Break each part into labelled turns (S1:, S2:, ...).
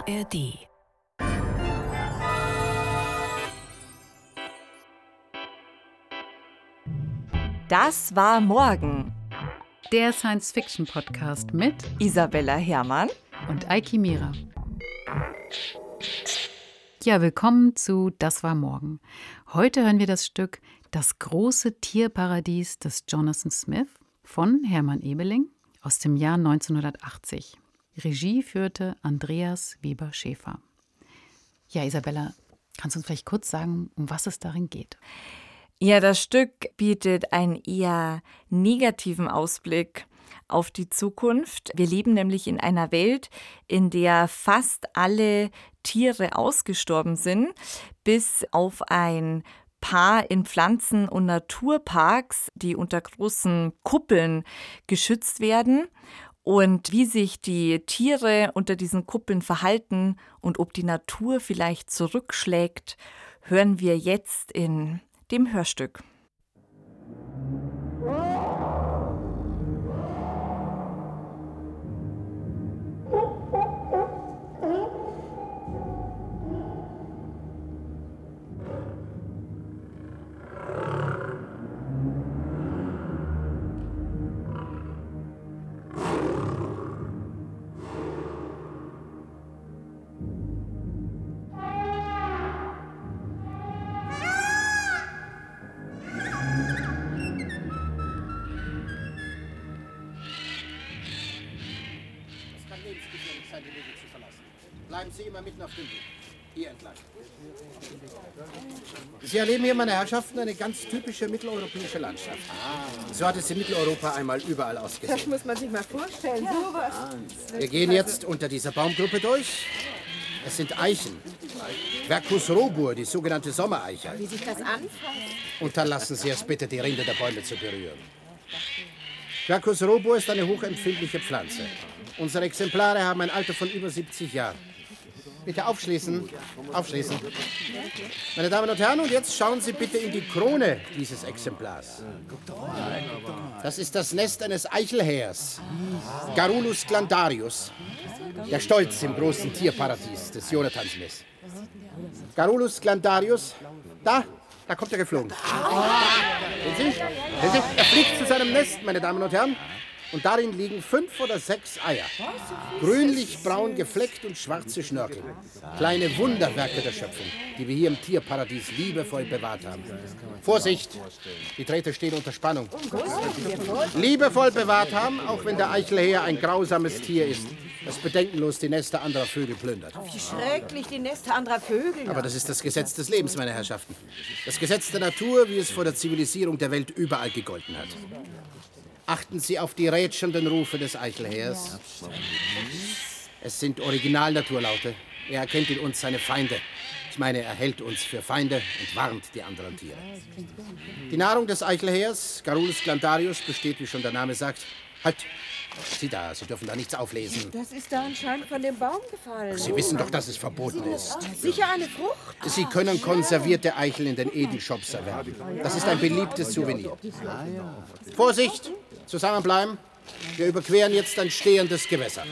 S1: ARD. Das war morgen.
S2: Der Science-Fiction-Podcast mit
S1: Isabella Herrmann
S2: und Eiki Mira. Ja, willkommen zu Das war morgen. Heute hören wir das Stück Das große Tierparadies des Jonathan Smith von Hermann Ebeling aus dem Jahr 1980. Regie führte Andreas Weber-Schäfer. Ja, Isabella, kannst du uns vielleicht kurz sagen, um was es darin geht?
S1: Ja, das Stück bietet einen eher negativen Ausblick auf die Zukunft. Wir leben nämlich in einer Welt, in der fast alle Tiere ausgestorben sind, bis auf ein paar in Pflanzen- und Naturparks, die unter großen Kuppeln geschützt werden. Und wie sich die Tiere unter diesen Kuppeln verhalten und ob die Natur vielleicht zurückschlägt, hören wir jetzt in dem Hörstück.
S3: Bleiben Sie erleben hier, meine Herrschaften, eine ganz typische mitteleuropäische Landschaft. So hat es in Mitteleuropa einmal überall
S4: Das
S3: ausgesehen.
S4: muss man sich mal vorstellen. Sowas.
S3: Wir gehen jetzt unter dieser Baumgruppe durch. Es sind Eichen. Quercus robur, die sogenannte Sommereiche.
S4: Wie sich das anfasst.
S3: Unterlassen Sie es bitte, die Rinde der Bäume zu berühren. Quercus robur ist eine hochempfindliche Pflanze. Unsere Exemplare haben ein Alter von über 70 Jahren. Bitte aufschließen. Aufschließen. Meine Damen und Herren, und jetzt schauen Sie bitte in die Krone dieses Exemplars. Das ist das Nest eines Eichelhähers. Garulus glandarius. Der Stolz im großen Tierparadies des Jonathan Smith. Garulus glandarius. Da, da kommt er geflogen. Sehen Sie? Sehen Sie? Er fliegt zu seinem Nest, meine Damen und Herren. Und darin liegen fünf oder sechs Eier. Grünlich-braun gefleckt und schwarze Schnörkel. Kleine Wunderwerke der Schöpfung, die wir hier im Tierparadies liebevoll bewahrt haben. Vorsicht! Die Drähte stehen unter Spannung. Liebevoll bewahrt haben, auch wenn der Eichelheer ein grausames Tier ist, das bedenkenlos die Nester anderer Vögel plündert.
S4: Wie schrecklich die Nester anderer Vögel.
S3: Aber das ist das Gesetz des Lebens, meine Herrschaften. Das Gesetz der Natur, wie es vor der Zivilisierung der Welt überall gegolten hat. Achten Sie auf die rätselnden Rufe des Eichelheers. Es sind Originalnaturlaute. Er erkennt in uns seine Feinde. Ich meine, er hält uns für Feinde und warnt die anderen Tiere. Die Nahrung des Eichelheers, Garulus glandarius, besteht, wie schon der Name sagt, halt. Sie da, Sie dürfen da nichts auflesen.
S4: Das ist da anscheinend von dem Baum gefallen.
S3: Sie wissen doch, dass es verboten ist.
S4: Sicher eine Frucht.
S3: Sie können konservierte Eichel in den Edelshops erwerben. Das ist ein beliebtes Souvenir. Vorsicht! Zusammenbleiben! Wir überqueren jetzt ein stehendes Gewässer.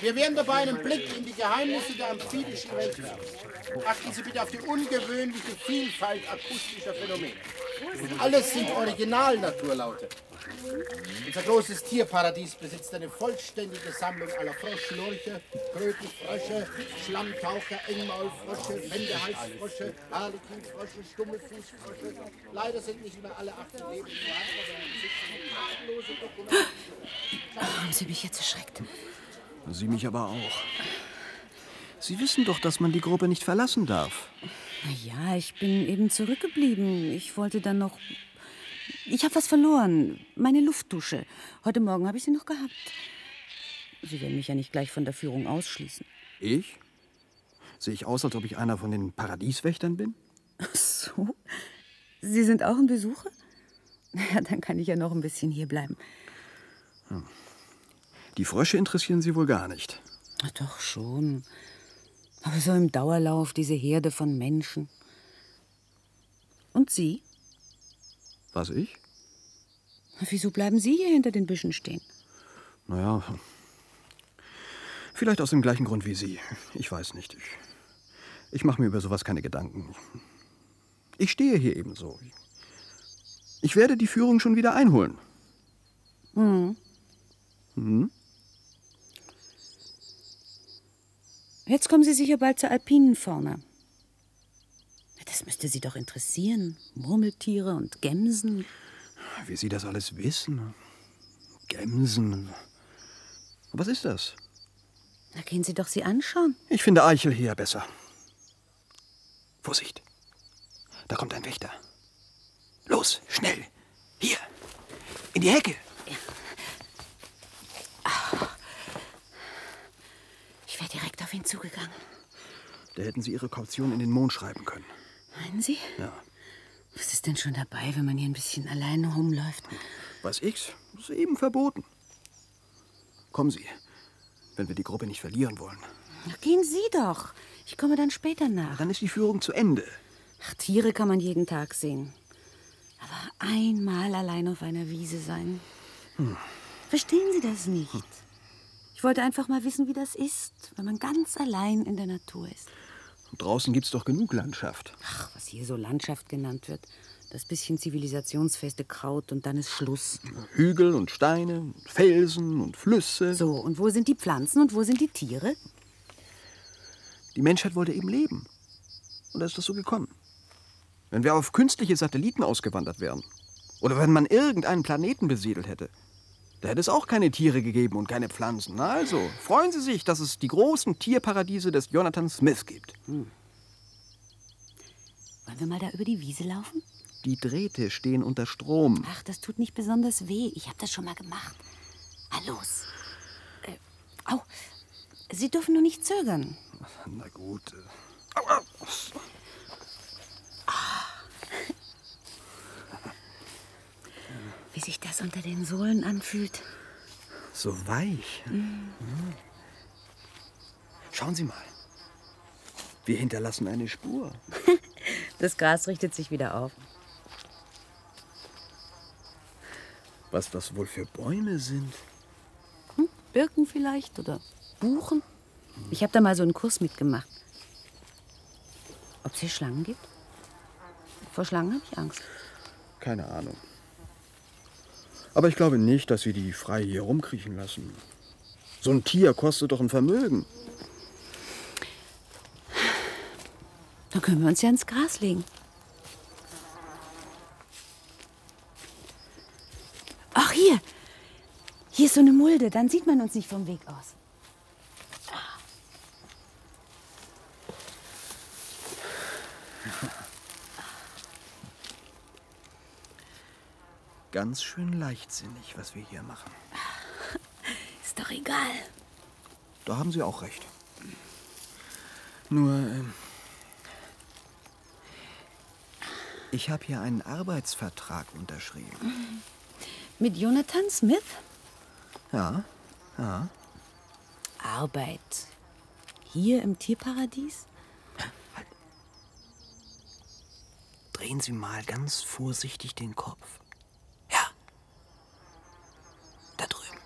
S3: Wir werden dabei einen Blick in die Geheimnisse der amphibischen Welt werfen. Achten Sie bitte auf die ungewöhnliche Vielfalt akustischer Phänomene. Alles sind Originalnaturlaute. Unser großes Tierparadies besitzt eine vollständige Sammlung aller Froschlurche, Krötenfrösche, Schlammtaucher, Engmaulfrösche, Wendehalsfrösche, Harlequinsfrösche, Stummelfußfrösche. Leider sind nicht mehr alle acht Leben.
S4: Haben Sie mich jetzt erschreckt?
S5: Sie mich aber auch. Sie wissen doch, dass man die Gruppe nicht verlassen darf.
S6: Na ja, ich bin eben zurückgeblieben. Ich wollte dann noch. Ich habe was verloren. Meine Luftdusche. Heute Morgen habe ich sie noch gehabt. Sie werden mich ja nicht gleich von der Führung ausschließen.
S5: Ich? Sehe ich aus, als ob ich einer von den Paradieswächtern bin?
S6: Ach so? Sie sind auch ein Besucher? Ja, dann kann ich ja noch ein bisschen hier bleiben.
S5: Die Frösche interessieren Sie wohl gar nicht.
S6: Na doch schon. Aber so im Dauerlauf diese Herde von Menschen. Und Sie?
S5: Was ich?
S6: Wieso bleiben Sie hier hinter den Büschen stehen?
S5: Naja, Vielleicht aus dem gleichen Grund wie Sie. Ich weiß nicht. Ich, ich mache mir über sowas keine Gedanken. Ich stehe hier ebenso. Ich werde die Führung schon wieder einholen.
S6: Hm.
S5: Hm?
S6: Jetzt kommen Sie sicher bald zur alpinen Fauna. Das müsste Sie doch interessieren. Murmeltiere und Gämsen.
S5: Wie Sie das alles wissen. Gämsen. Was ist das?
S6: Da gehen Sie doch sie anschauen.
S5: Ich finde Eichel hier besser. Vorsicht. Da kommt ein Wächter. Los, schnell. Hier. In die Hecke.
S6: Ich wäre direkt auf ihn zugegangen.
S5: Da hätten Sie Ihre Kaution in den Mond schreiben können.
S6: Meinen Sie?
S5: Ja.
S6: Was ist denn schon dabei, wenn man hier ein bisschen alleine rumläuft?
S5: Weiß ich's? Ist eben verboten. Kommen Sie, wenn wir die Gruppe nicht verlieren wollen.
S6: Na, gehen Sie doch. Ich komme dann später nach.
S5: Dann ist die Führung zu Ende.
S6: Ach, Tiere kann man jeden Tag sehen. Aber einmal allein auf einer Wiese sein.
S5: Hm.
S6: Verstehen Sie das nicht? Ich wollte einfach mal wissen, wie das ist, wenn man ganz allein in der Natur ist.
S5: Und draußen gibt's doch genug Landschaft.
S6: Ach, was hier so Landschaft genannt wird. Das bisschen zivilisationsfeste Kraut und dann ist Schluss.
S5: Hügel und Steine, und Felsen und Flüsse.
S6: So, und wo sind die Pflanzen und wo sind die Tiere?
S5: Die Menschheit wollte eben leben. Und da ist das so gekommen. Wenn wir auf künstliche Satelliten ausgewandert wären, oder wenn man irgendeinen Planeten besiedelt hätte, da hätte es auch keine Tiere gegeben und keine Pflanzen. Na also, freuen Sie sich, dass es die großen Tierparadiese des Jonathan Smith gibt.
S6: Hm. Wollen wir mal da über die Wiese laufen?
S5: Die Drähte stehen unter Strom.
S6: Ach, das tut nicht besonders weh. Ich habe das schon mal gemacht. Ah, los. Äh, au, Sie dürfen nur nicht zögern.
S5: Na gut.
S6: Wie sich das unter den Sohlen anfühlt.
S5: So weich. Mhm. Schauen Sie mal. Wir hinterlassen eine Spur.
S6: Das Gras richtet sich wieder auf.
S5: Was das wohl für Bäume sind?
S6: Hm? Birken vielleicht oder Buchen? Ich habe da mal so einen Kurs mitgemacht. Ob es hier Schlangen gibt? Vor Schlangen habe ich Angst.
S5: Keine Ahnung. Aber ich glaube nicht, dass sie die frei hier rumkriechen lassen. So ein Tier kostet doch ein Vermögen.
S6: Dann können wir uns ja ins Gras legen. Ach, hier. Hier ist so eine Mulde. Dann sieht man uns nicht vom Weg aus.
S5: Ganz schön leichtsinnig, was wir hier machen.
S6: Ist doch egal.
S5: Da haben Sie auch recht. Nur, äh, ich habe hier einen Arbeitsvertrag unterschrieben.
S6: Mit Jonathan Smith?
S5: Ja, ja.
S6: Arbeit. Hier im Tierparadies?
S5: Drehen Sie mal ganz vorsichtig den Kopf. Ja. Da drüben.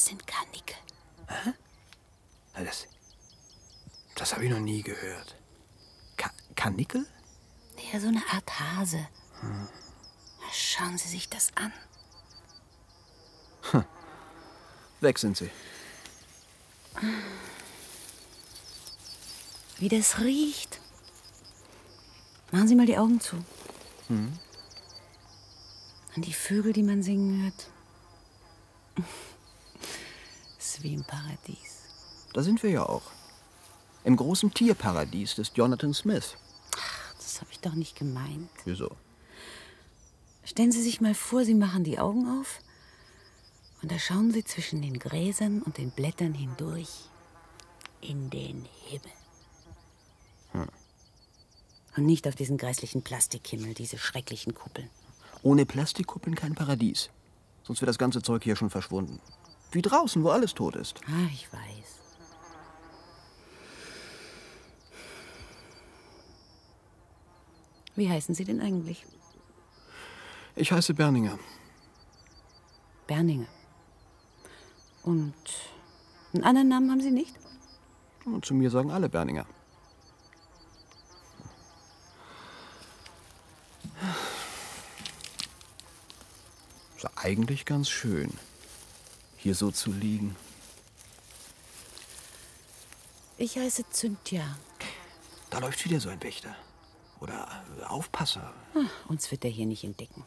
S6: Das sind Karnickel.
S5: Hä? Das, das habe ich noch nie gehört. Ka Karnickel?
S6: Ja, so eine Art Hase. Schauen Sie sich das an.
S5: Weg sind sie.
S6: Wie das riecht. Machen Sie mal die Augen zu.
S5: Hm.
S6: An die Vögel, die man singen hört. Ist wie im Paradies.
S5: Da sind wir ja auch. Im großen Tierparadies des Jonathan Smith.
S6: Das habe ich doch nicht gemeint.
S5: Wieso?
S6: Stellen Sie sich mal vor, Sie machen die Augen auf und da schauen Sie zwischen den Gräsern und den Blättern hindurch in den Himmel.
S5: Hm.
S6: Und nicht auf diesen grässlichen Plastikhimmel, diese schrecklichen Kuppeln.
S5: Ohne Plastikkuppeln kein Paradies. Sonst wäre das ganze Zeug hier schon verschwunden. Wie draußen, wo alles tot ist.
S6: Ah, ich weiß. Wie heißen Sie denn eigentlich?
S5: Ich heiße Berninger.
S6: Berninger. Und Einen anderen Namen haben Sie nicht?
S5: Und zu mir sagen alle Berninger. Ist eigentlich ganz schön, hier so zu liegen.
S6: Ich heiße Cynthia.
S5: Da läuft wieder so ein Wächter. Oder äh, Aufpasser.
S6: Ah, uns wird er hier nicht entdecken.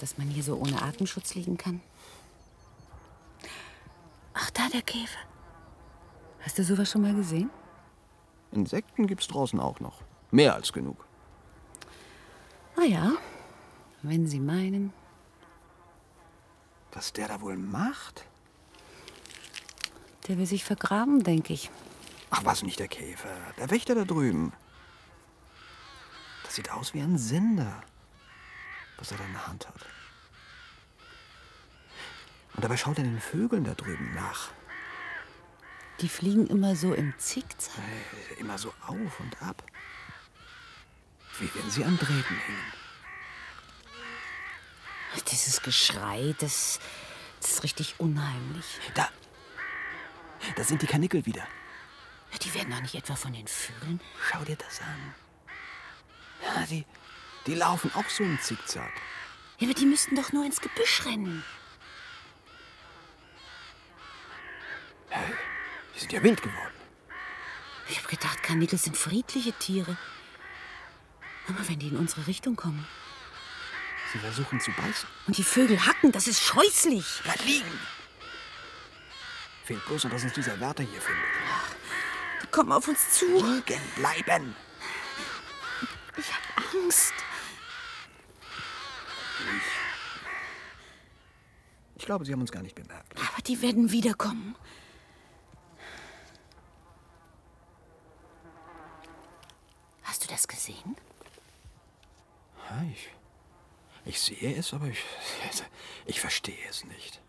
S6: Dass man hier so ohne Atemschutz liegen kann. Ach, da der Käfer. Hast du sowas schon mal gesehen?
S5: Insekten gibt's draußen auch noch. Mehr als genug.
S6: Ah ja, wenn Sie meinen.
S5: Was der da wohl macht?
S6: Der will sich vergraben, denke ich.
S5: Ach, was nicht der Käfer. Der Wächter da drüben. Das sieht aus wie ein Sender, was er da in der Hand hat. Und dabei schaut er den Vögeln da drüben nach.
S6: Die fliegen immer so im Zickzack.
S5: Äh, Immer so auf und ab. Wie wenn sie an Drähten hängen.
S6: Dieses Geschrei, das, das ist richtig unheimlich.
S5: Da. Da sind die Kanickel wieder.
S6: Die werden doch nicht etwa von den Vögeln.
S5: Schau dir das an. Ja, die, die laufen auch so im Zickzack.
S6: Ja, aber die müssten doch nur ins Gebüsch rennen.
S5: Die sind ja wild geworden.
S6: Ich habe gedacht, Kanickel sind friedliche Tiere. Aber wenn die in unsere Richtung kommen
S5: Sie versuchen zu beißen.
S6: und die Vögel hacken, das ist scheußlich.
S5: Bleib liegen! Fehlt bloß dass uns dieser Wärter hier findet.
S6: Die kommen auf uns zu.
S5: Liegen bleiben!
S6: Ich habe Angst.
S5: Ich glaube, sie haben uns gar nicht bemerkt.
S6: Aber die werden wiederkommen. Hast du das gesehen?
S5: Ich, ich sehe es, aber ich, ich verstehe es nicht.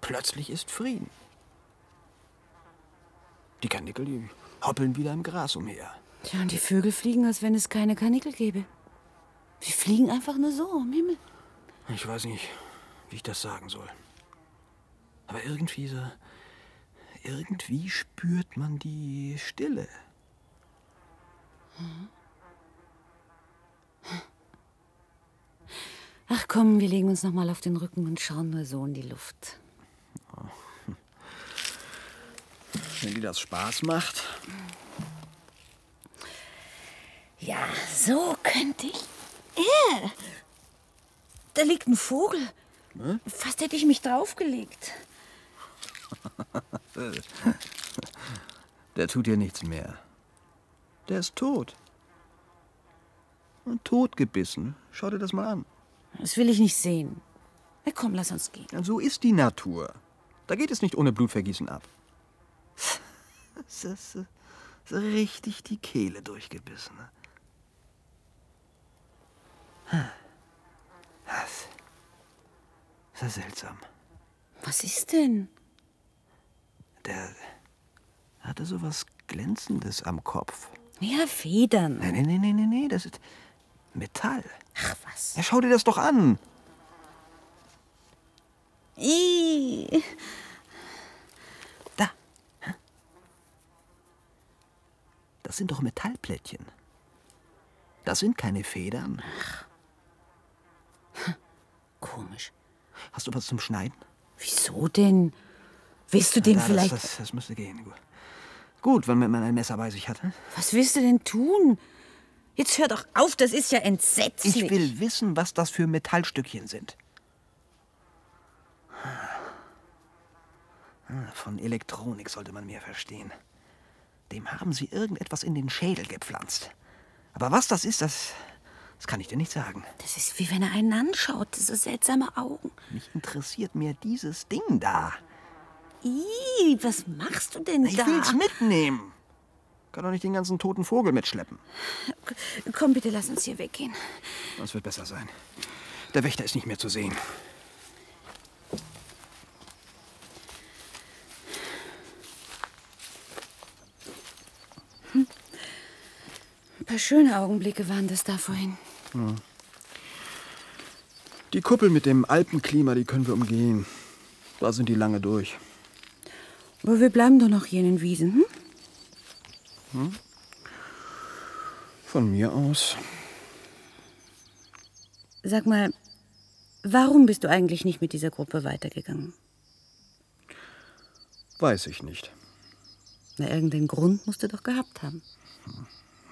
S5: Plötzlich ist Frieden. Die Kanickel, die hoppeln wieder im Gras umher.
S6: Tja, und die Vögel fliegen, als wenn es keine Kanickel gäbe. Sie fliegen einfach nur so im Himmel.
S5: Ich weiß nicht, wie ich das sagen soll. Aber irgendwie so. Irgendwie spürt man die Stille.
S6: Ach komm, wir legen uns noch mal auf den Rücken und schauen nur so in die Luft.
S5: Wenn dir das Spaß macht.
S6: Ja, so könnte ich. Äh, da liegt ein Vogel. Fast hätte ich mich draufgelegt.
S5: Der tut dir nichts mehr. Der ist tot. Und totgebissen. Schau dir das mal an.
S6: Das will ich nicht sehen. Na komm, lass uns gehen.
S5: So ist die Natur. Da geht es nicht ohne Blutvergießen ab. Das ist richtig die Kehle durchgebissen. Das ist ja seltsam.
S6: Was ist denn?
S5: Der hatte so was Glänzendes am Kopf.
S6: Ja, Federn.
S5: Nee, nee, nee, nee, nee, das ist Metall.
S6: Ach was.
S5: Ja, schau dir das doch an.
S6: Ih.
S5: Da. Das sind doch Metallplättchen. Das sind keine Federn.
S6: Komisch.
S5: Hast du was zum Schneiden?
S6: Wieso denn? Willst du den
S5: Ja,
S6: vielleicht.
S5: Das, das, das müsste gehen. Gut. Gut, wenn man ein Messer bei sich hat. hm?
S6: Was willst du denn tun? Jetzt hör doch auf, das ist ja entsetzlich.
S5: Ich will wissen, was das für Metallstückchen sind. Von Elektronik sollte man mehr verstehen. Dem haben sie irgendetwas in den Schädel gepflanzt. Aber was das ist, das, das kann ich dir nicht sagen.
S6: Das ist wie wenn er einen anschaut. Diese seltsame Augen.
S5: Mich interessiert mir dieses Ding da.
S6: Ih, was machst du denn
S5: Ich
S6: da?
S5: will's mitnehmen. Kann doch nicht den ganzen toten Vogel mitschleppen.
S6: Komm, bitte, lass uns hier weggehen.
S5: Das wird besser sein. Der Wächter ist nicht mehr zu sehen.
S6: Ein paar schöne Augenblicke waren das da vorhin.
S5: Die Kuppel mit dem Alpenklima, die können wir umgehen. Da sind die lange durch.
S6: Aber wir bleiben doch noch hier in den Wiesen, hm?
S5: Von mir aus.
S6: Sag mal, warum bist du eigentlich nicht mit dieser Gruppe weitergegangen?
S5: Weiß ich nicht.
S6: Na, irgendeinen Grund musst du doch gehabt haben.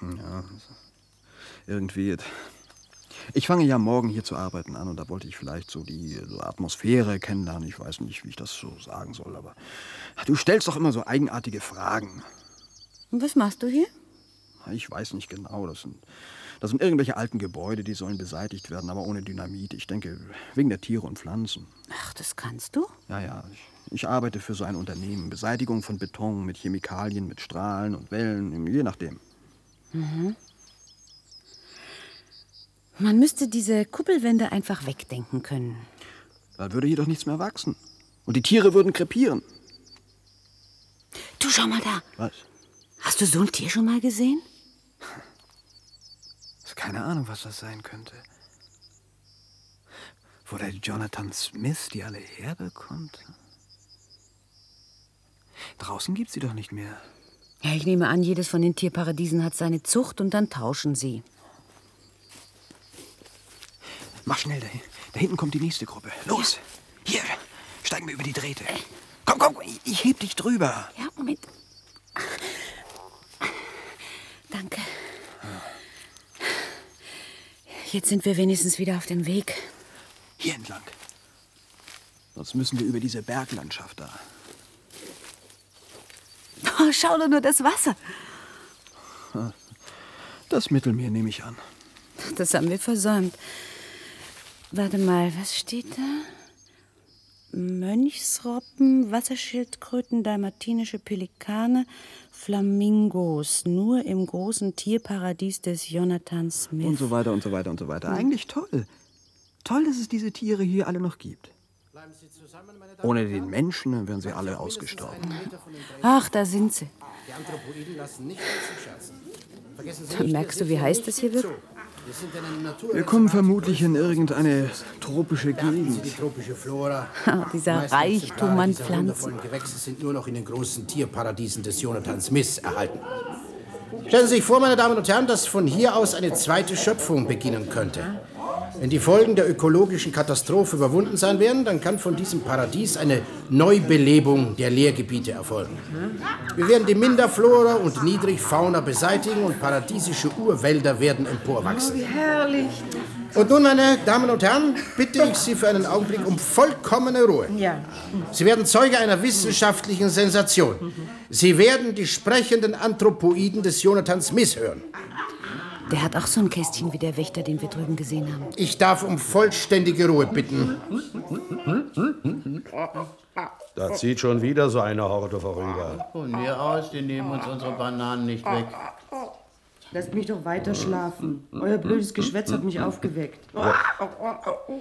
S5: Ja, irgendwie. Ich fange ja morgen hier zu arbeiten an und da wollte ich vielleicht so die so Atmosphäre kennenlernen. Ich weiß nicht, wie ich das so sagen soll, aber du stellst doch immer so eigenartige Fragen.
S6: Und was machst du hier?
S5: Ich weiß nicht genau. Das sind, das sind irgendwelche alten Gebäude, die sollen beseitigt werden, aber ohne Dynamit. Ich denke, wegen der Tiere und Pflanzen.
S6: Ach, das kannst du?
S5: Ja, ja. Ich, ich arbeite für so ein Unternehmen. Beseitigung von Beton mit Chemikalien, mit Strahlen und Wellen, je nachdem. Mhm.
S6: Man müsste diese Kuppelwände einfach wegdenken können.
S5: Da würde jedoch nichts mehr wachsen. Und die Tiere würden krepieren.
S6: Du, schau mal da.
S5: Was?
S6: Hast du so ein Tier schon mal gesehen?
S5: Keine Ahnung, was das sein könnte. Wo der Jonathan Smith die alle herbekommt? Draußen gibt's sie doch nicht mehr.
S6: Ja, ich nehme an, jedes von den Tierparadiesen hat seine Zucht und dann tauschen sie.
S5: Mach schnell dahin. Da hinten kommt die nächste Gruppe. Los! Hier, steigen wir über die Drähte. Komm, komm, ich heb dich drüber.
S6: Ja, Moment. Danke. Jetzt sind wir wenigstens wieder auf dem Weg.
S5: Hier entlang. Sonst müssen wir über diese Berglandschaft da.
S6: Oh, schau doch nur das Wasser.
S5: Das Mittelmeer nehme ich an.
S6: Das haben wir versäumt. Warte mal, was steht da? Mönchsroppen, Wasserschildkröten, dalmatinische Pelikane, Flamingos, nur im großen Tierparadies des Jonathan Smith.
S5: Und so weiter und so weiter und so weiter. Eigentlich toll. Toll, dass es diese Tiere hier alle noch gibt. Ohne den Menschen wären sie alle ausgestorben.
S6: Ach, da sind sie.
S3: Die Anthropoiden lassen nicht
S6: Dann merkst du, wie heiß das hier wird?
S5: Wir kommen vermutlich in irgendeine tropische Gegend.
S3: Die tropische Flora.
S6: Dieser Reichtum an Pflanzen.
S3: Wundervollen Gewächse sind nur noch in den großen Tierparadiesen des Jonathan Smith erhalten. Stellen Sie sich vor, meine Damen und Herren, dass von hier aus eine zweite Schöpfung beginnen könnte. Wenn die Folgen der ökologischen Katastrophe überwunden sein werden, dann kann von diesem Paradies eine Neubelebung der Lehrgebiete erfolgen. Wir werden die Minderflora und Niedrigfauna beseitigen und paradiesische Urwälder werden emporwachsen.
S4: Oh, wie herrlich.
S3: Und nun, meine Damen und Herren, bitte ich Sie für einen Augenblick um vollkommene Ruhe.
S4: Ja.
S3: Sie werden Zeuge einer wissenschaftlichen Sensation. Sie werden die sprechenden Anthropoiden des Jonathan Smith hören.
S6: Der hat auch so ein Kästchen wie der Wächter, den wir drüben gesehen haben.
S3: Ich darf um vollständige Ruhe bitten.
S7: Da zieht schon wieder so eine Horde vorüber.
S8: Von mir aus, die nehmen uns unsere Bananen nicht weg.
S9: Lasst mich doch weiter schlafen. Euer blödes Geschwätz hat mich aufgeweckt.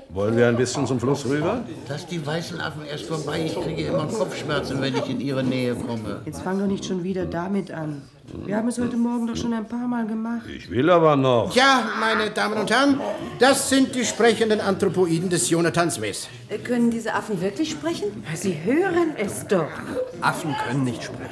S7: Wollen wir ein bisschen zum Fluss rüber?
S8: Lass die weißen Affen erst vorbei. Ich kriege immer Kopfschmerzen, wenn ich in ihre Nähe komme.
S9: Jetzt fang doch nicht schon wieder damit an. Wir haben es heute Morgen doch schon ein paar Mal gemacht.
S7: Ich will aber noch.
S3: Ja, meine Damen und Herren, das sind die sprechenden Anthropoiden des Jonathan Smith.
S6: Äh, Können diese Affen wirklich sprechen?
S4: Sie hören es doch.
S5: Affen können nicht sprechen.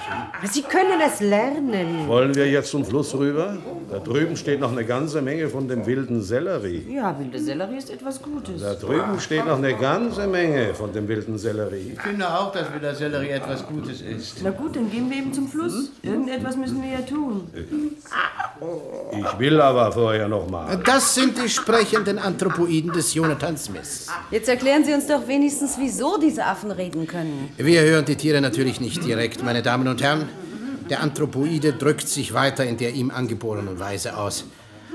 S4: Sie können es lernen.
S7: Wollen wir jetzt zum Fluss rüber? Da drüben steht noch eine ganze Menge von dem wilden Sellerie.
S9: Ja, wilde Sellerie ist etwas Gutes.
S7: Da drüben steht noch eine ganze Menge von dem wilden Sellerie.
S8: Ich finde auch, dass mit der Sellerie etwas Gutes ist.
S9: Na gut, dann gehen wir eben zum Fluss. Irgendetwas müssen wir ja tun.
S7: Ich will aber vorher noch mal.
S3: Das sind die sprechenden Anthropoiden des Jonathan Smith.
S6: Jetzt erklären Sie uns doch wenigstens, wieso diese Affen reden können.
S3: Wir hören die Tiere natürlich nicht direkt, meine Damen und Herren. Der Anthropoide drückt sich weiter in der ihm angeborenen Weise aus.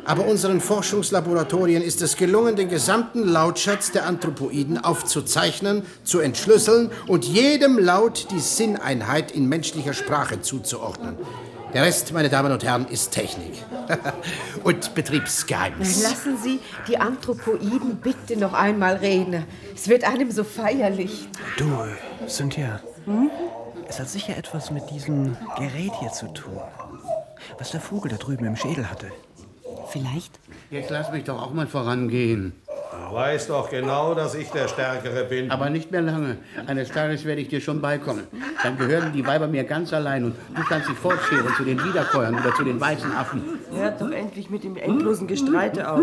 S3: Aber unseren Forschungslaboratorien ist es gelungen, den gesamten Lautschatz der Anthropoiden aufzuzeichnen, zu entschlüsseln und jedem Laut die Sinneinheit in menschlicher Sprache zuzuordnen. Der Rest, meine Damen und Herren, ist Technik und Betriebsgeheimnis.
S4: Lassen Sie die Anthropoiden bitte noch einmal reden. Es wird einem so feierlich.
S5: Du, Cynthia, es hat sicher etwas mit diesem Gerät hier zu tun. Was der Vogel da drüben im Schädel hatte.
S6: Vielleicht?
S8: Jetzt lass mich doch auch mal vorangehen.
S7: Weiß doch genau, dass ich der Stärkere bin.
S8: Aber nicht mehr lange. Eines Tages werde ich dir schon beikommen. Dann gehören die Weiber mir ganz allein und du kannst dich fortscheren zu den Wiederkäuern oder zu den weißen Affen.
S9: Hört doch endlich mit dem endlosen Gestreite auf.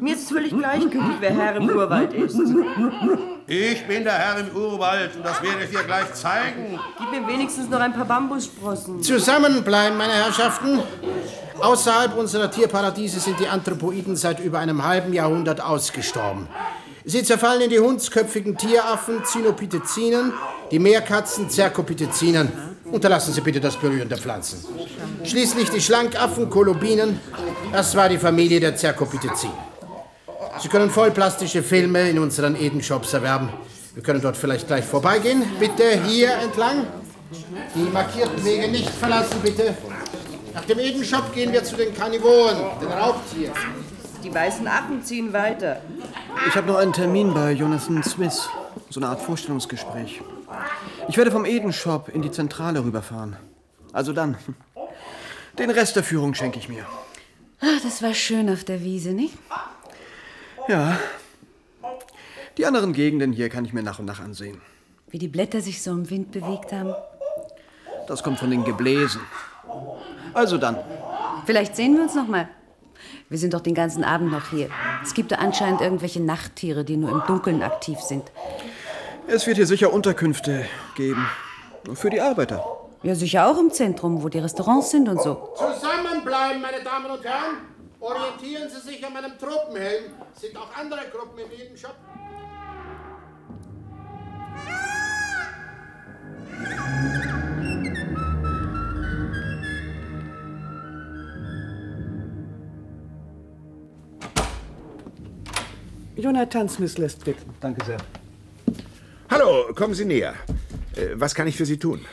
S9: Mir ist es völlig gleichgültig, wer Herr im Urwald ist.
S7: Ich bin der Herr im Urwald und das werde ich dir gleich zeigen.
S9: Gib mir wenigstens noch ein paar Bambussprossen.
S3: Zusammenbleiben, meine Herrschaften. Außerhalb unserer Tierparadiese sind die Anthropoiden seit über einem halben Jahrhundert ausgestorben. Sie zerfallen in die hundsköpfigen Tieraffen, Cynopithecinen, die Meerkatzen, Cercopithecinen. Unterlassen Sie bitte das Berühren der Pflanzen. Schließlich die Schlankaffen, Kolobinen. Das war die Familie der Cercopithecinen. Sie können vollplastische Filme in unseren Eden-Shops erwerben. Wir können dort vielleicht gleich vorbeigehen. Bitte hier entlang. Die markierten Wege nicht verlassen, bitte. Nach dem Eden-Shop gehen wir zu den Karnivoren, den Raubtieren.
S9: Die weißen Affen ziehen weiter.
S5: Ich habe noch einen Termin bei Jonathan Smith. So eine Art Vorstellungsgespräch. Ich werde vom Eden-Shop in die Zentrale rüberfahren. Also dann. Den Rest der Führung schenke ich mir.
S6: Ach, das war schön auf der Wiese, nicht?
S5: Ja. Die anderen Gegenden hier kann ich mir nach und nach ansehen.
S6: Wie die Blätter sich so im Wind bewegt haben.
S5: Das kommt von den Gebläsen. Also dann.
S6: Vielleicht sehen wir uns noch mal. Wir sind doch den ganzen Abend noch hier. Es gibt da anscheinend irgendwelche Nachttiere, die nur im Dunkeln aktiv sind.
S5: Es wird hier sicher Unterkünfte geben. Für die Arbeiter.
S6: Ja, sicher auch im Zentrum, wo die Restaurants sind und so.
S3: Zusammenbleiben, meine Damen und Herren. Orientieren Sie sich an meinem Tropenhelm. Sind auch andere Gruppen in jedem Shop.
S9: Jonathan Smith lässt bitten.
S5: Danke sehr.
S10: Hallo, kommen Sie näher. Äh, Was kann ich für Sie tun?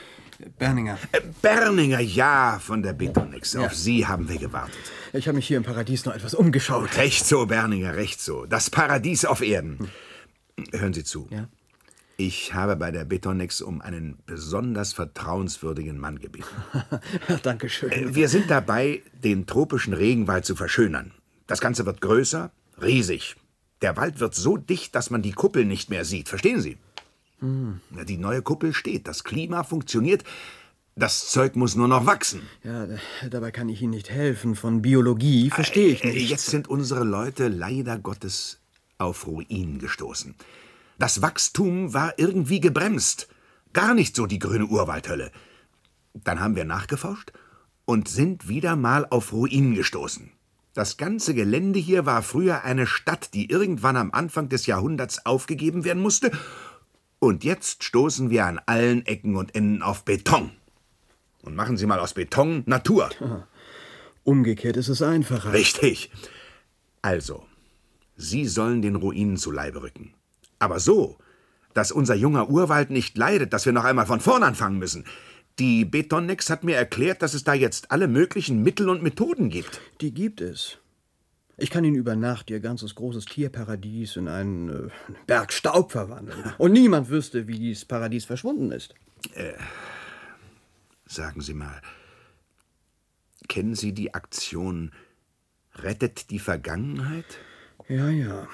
S5: Berninger.
S10: Äh, Berninger, ja, von der Betonex. Auf Sie haben wir gewartet.
S5: Ich habe mich hier im Paradies noch etwas umgeschaut.
S10: Recht so, Berninger, recht so. Das Paradies auf Erden. Hören Sie zu.
S5: Ja?
S10: Ich habe bei der Betonex um einen besonders vertrauenswürdigen Mann gebeten.
S5: Dankeschön.
S10: Äh, Wir sind dabei, den tropischen Regenwald zu verschönern. Das Ganze wird größer, riesig. Der Wald wird so dicht, dass man die Kuppel nicht mehr sieht. Verstehen Sie?
S5: Hm.
S10: Die neue Kuppel steht, das Klima funktioniert. Das Zeug muss nur noch wachsen.
S5: Ja, dabei kann ich Ihnen nicht helfen. Von Biologie verstehe ich
S10: Äh,
S5: nicht.
S10: Jetzt sind unsere Leute leider Gottes auf Ruinen gestoßen. Das Wachstum war irgendwie gebremst. Gar nicht so die grüne Urwaldhölle. Dann haben wir nachgeforscht und sind wieder mal auf Ruinen gestoßen. Das ganze Gelände hier war früher eine Stadt, die irgendwann am Anfang des Jahrhunderts aufgegeben werden musste. Und jetzt stoßen wir an allen Ecken und Enden auf Beton. Und machen Sie mal aus Beton Natur.
S5: Umgekehrt ist es einfacher.
S10: Richtig. Also, Sie sollen den Ruinen zu Leibe rücken. Aber so, dass unser junger Urwald nicht leidet, dass wir noch einmal von vorn anfangen müssen. Die Betonnex hat mir erklärt, dass es da jetzt alle möglichen Mittel und Methoden gibt.
S5: Die gibt es. Ich kann Ihnen über Nacht Ihr ganzes großes Tierparadies in einen äh, Berg Staub verwandeln. Und niemand wüsste, wie dieses Paradies verschwunden ist.
S10: Sagen Sie mal, kennen Sie die Aktion Rettet die Vergangenheit?
S5: Ja, ja.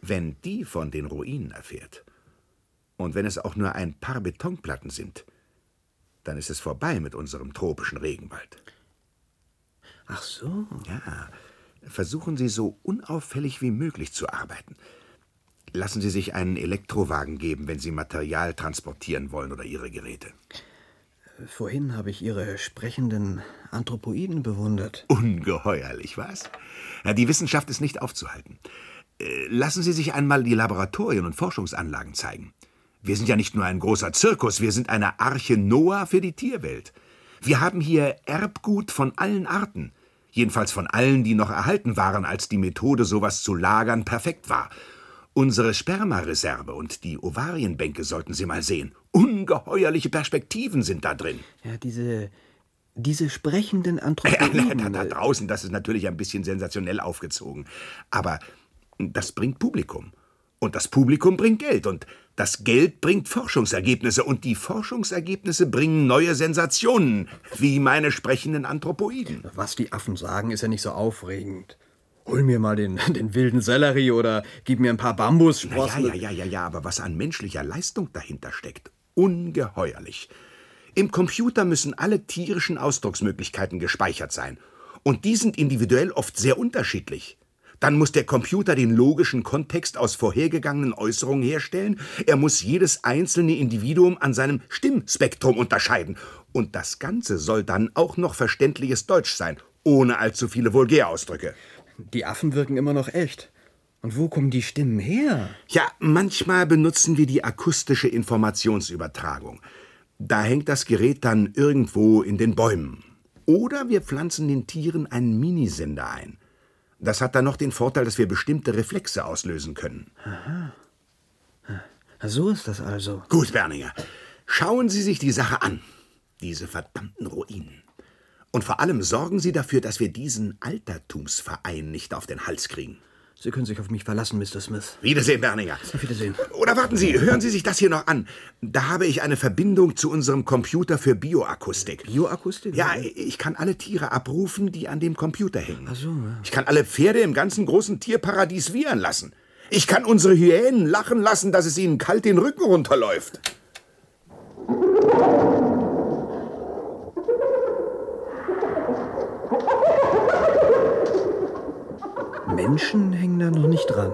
S10: Wenn die von den Ruinen erfährt, und wenn es auch nur ein paar Betonplatten sind, dann ist es vorbei mit unserem tropischen Regenwald.
S5: Ach so.
S10: Ja, versuchen Sie so unauffällig wie möglich zu arbeiten. Lassen Sie sich einen Elektrowagen geben, wenn Sie Material transportieren wollen oder Ihre Geräte.
S5: Vorhin habe ich Ihre sprechenden Anthropoiden bewundert.
S10: Ungeheuerlich, was? Die Wissenschaft ist nicht aufzuhalten. Äh, Lassen Sie sich einmal die Laboratorien und Forschungsanlagen zeigen. Wir sind ja nicht nur ein großer Zirkus, wir sind eine Arche Noah für die Tierwelt. Wir haben hier Erbgut von allen Arten. Jedenfalls von allen, die noch erhalten waren, als die Methode, sowas zu lagern, perfekt war. Unsere Spermareserve und die Ovarienbänke sollten Sie mal sehen. Ungeheuerliche Perspektiven sind da drin.
S5: Ja, diese. diese sprechenden
S10: Ja,
S5: Anthropoiden.
S10: da, da draußen, das ist natürlich ein bisschen sensationell aufgezogen. Aber das bringt Publikum. Und das Publikum bringt Geld. Und das Geld bringt Forschungsergebnisse. Und die Forschungsergebnisse bringen neue Sensationen, wie meine sprechenden Anthropoiden.
S5: Was die Affen sagen, ist ja nicht so aufregend. Hol mir mal den, den wilden Sellerie oder gib mir ein paar Bambussprossen.
S10: Ja, ja, ja, ja, ja, aber was an menschlicher Leistung dahinter steckt, ungeheuerlich. Im Computer müssen alle tierischen Ausdrucksmöglichkeiten gespeichert sein. Und die sind individuell oft sehr unterschiedlich. Dann muss der Computer den logischen Kontext aus vorhergegangenen Äußerungen herstellen. Er muss jedes einzelne Individuum an seinem Stimmspektrum unterscheiden. Und das Ganze soll dann auch noch verständliches Deutsch sein, ohne allzu viele Vulgärausdrücke.
S5: Die Affen wirken immer noch echt. Und wo kommen die Stimmen her?
S10: Ja, manchmal benutzen wir die akustische Informationsübertragung. Da hängt das Gerät dann irgendwo in den Bäumen. Oder wir pflanzen den Tieren einen Minisender ein. Das hat dann noch den Vorteil, dass wir bestimmte Reflexe auslösen können.
S5: Aha. So ist das also.
S10: Gut, Berninger. Schauen Sie sich die Sache an. Diese verdammten Ruinen. Und vor allem sorgen Sie dafür, dass wir diesen Altertumsverein nicht auf den Hals kriegen.
S5: Sie können sich auf mich verlassen, Mr. Smith.
S10: Wiedersehen, Berninger.
S5: Auf Wiedersehen.
S10: Oder warten Sie, hören Sie sich das hier noch an. Da habe ich eine Verbindung zu unserem Computer für Bioakustik.
S5: Bioakustik?
S10: Ja, ich kann alle Tiere abrufen, die an dem Computer hängen.
S5: Ach so, ja.
S10: Ich kann alle Pferde im ganzen großen Tierparadies wiehern lassen. Ich kann unsere Hyänen lachen lassen, dass es ihnen kalt den Rücken runterläuft.
S5: Menschen hängen da noch nicht dran.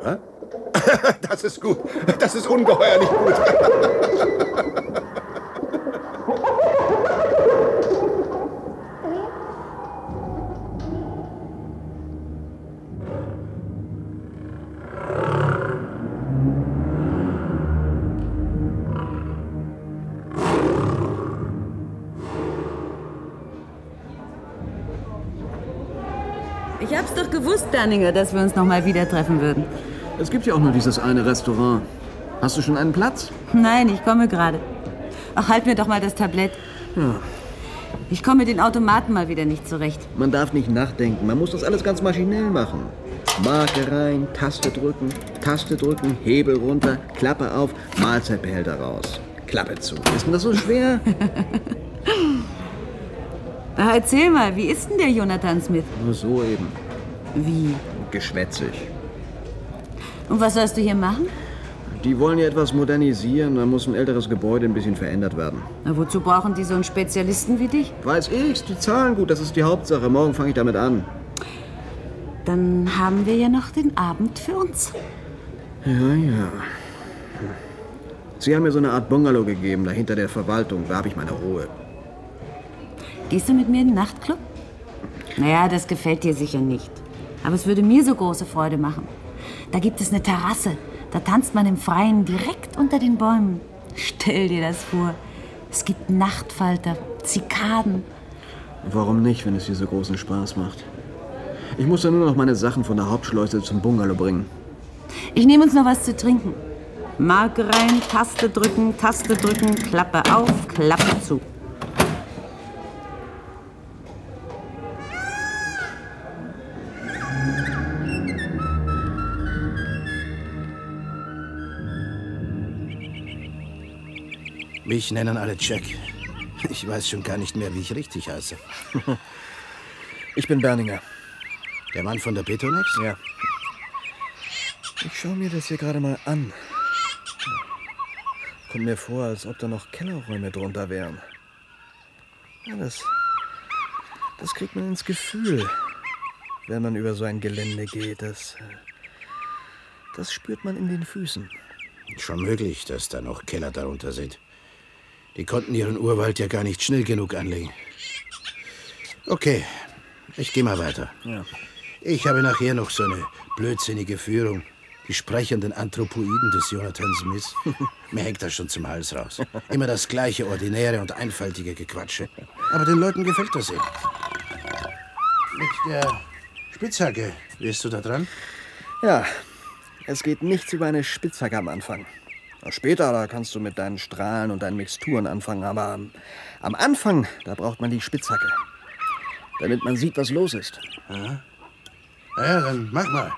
S5: Oder?
S10: Das ist gut. Das ist ungeheuerlich gut.
S6: gewusst, Berninger, dass wir uns noch mal wieder treffen würden.
S5: Es gibt ja auch nur dieses eine Restaurant. Hast du schon einen Platz?
S6: Nein, ich komme gerade. Ach, halt mir doch mal das Tablett.
S5: Ja.
S6: Ich komme mit den Automaten mal wieder nicht zurecht.
S5: Man darf nicht nachdenken. Man muss das alles ganz maschinell machen. Marke rein, Taste drücken, Taste drücken, Hebel runter, Klappe auf, Mahlzeitbehälter raus. Klappe zu. Ist denn das so schwer?
S6: Ach, erzähl mal, wie ist denn der Jonathan Smith?
S5: Nur so eben.
S6: Wie?
S5: Geschwätzig.
S6: Und was sollst du hier machen?
S5: Die wollen ja etwas modernisieren, da muss ein älteres Gebäude ein bisschen verändert werden.
S6: Na, wozu brauchen die so einen Spezialisten wie dich?
S5: Weiß ich, die zahlen gut, das ist die Hauptsache. Morgen fange ich damit an.
S6: Dann haben wir ja noch den Abend für uns.
S5: Ja, ja. Sie haben mir so eine Art Bungalow gegeben, da hinter der Verwaltung. Da habe ich meine Ruhe.
S6: Gehst du mit mir in den Nachtclub? Naja, das gefällt dir sicher nicht. Aber es würde mir so große Freude machen. Da gibt es eine Terrasse. Da tanzt man im Freien direkt unter den Bäumen. Stell dir das vor. Es gibt Nachtfalter, Zikaden.
S5: Warum nicht, wenn es dir so großen Spaß macht? Ich muss dann nur noch meine Sachen von der Hauptschleuse zum Bungalow bringen.
S6: Ich nehme uns noch was zu trinken. Marke rein, Taste drücken, Taste drücken, Klappe auf, Klappe zu.
S3: Mich nennen alle Jack. Ich weiß schon gar nicht mehr, wie ich richtig heiße.
S5: Ich bin Berninger.
S3: Der Mann von der Betonex?
S5: Ja. Ich schaue mir das hier gerade mal an. Kommt mir vor, als ob da noch Kellerräume drunter wären. Ja, das, das kriegt man ins Gefühl, wenn man über so ein Gelände geht. Das, das spürt man in den Füßen.
S3: Schon möglich, dass da noch Keller darunter sind. Die konnten ihren Urwald ja gar nicht schnell genug anlegen. Okay, ich gehe mal weiter.
S5: Ja.
S3: Ich habe nachher noch so eine blödsinnige Führung. Die sprechenden Anthropoiden des Jonathan Smith. Mir hängt das schon zum Hals raus. Immer das gleiche ordinäre und einfältige Gequatsche. Aber den Leuten gefällt das eben. Mit der Spitzhacke, wirst du da dran?
S5: Ja, es geht nichts über eine Spitzhacke am Anfang. Später, da kannst du mit deinen Strahlen und deinen Mixturen anfangen, aber am, am Anfang, da braucht man die Spitzhacke. Damit man sieht, was los ist.
S3: Ja, ja dann mach mal.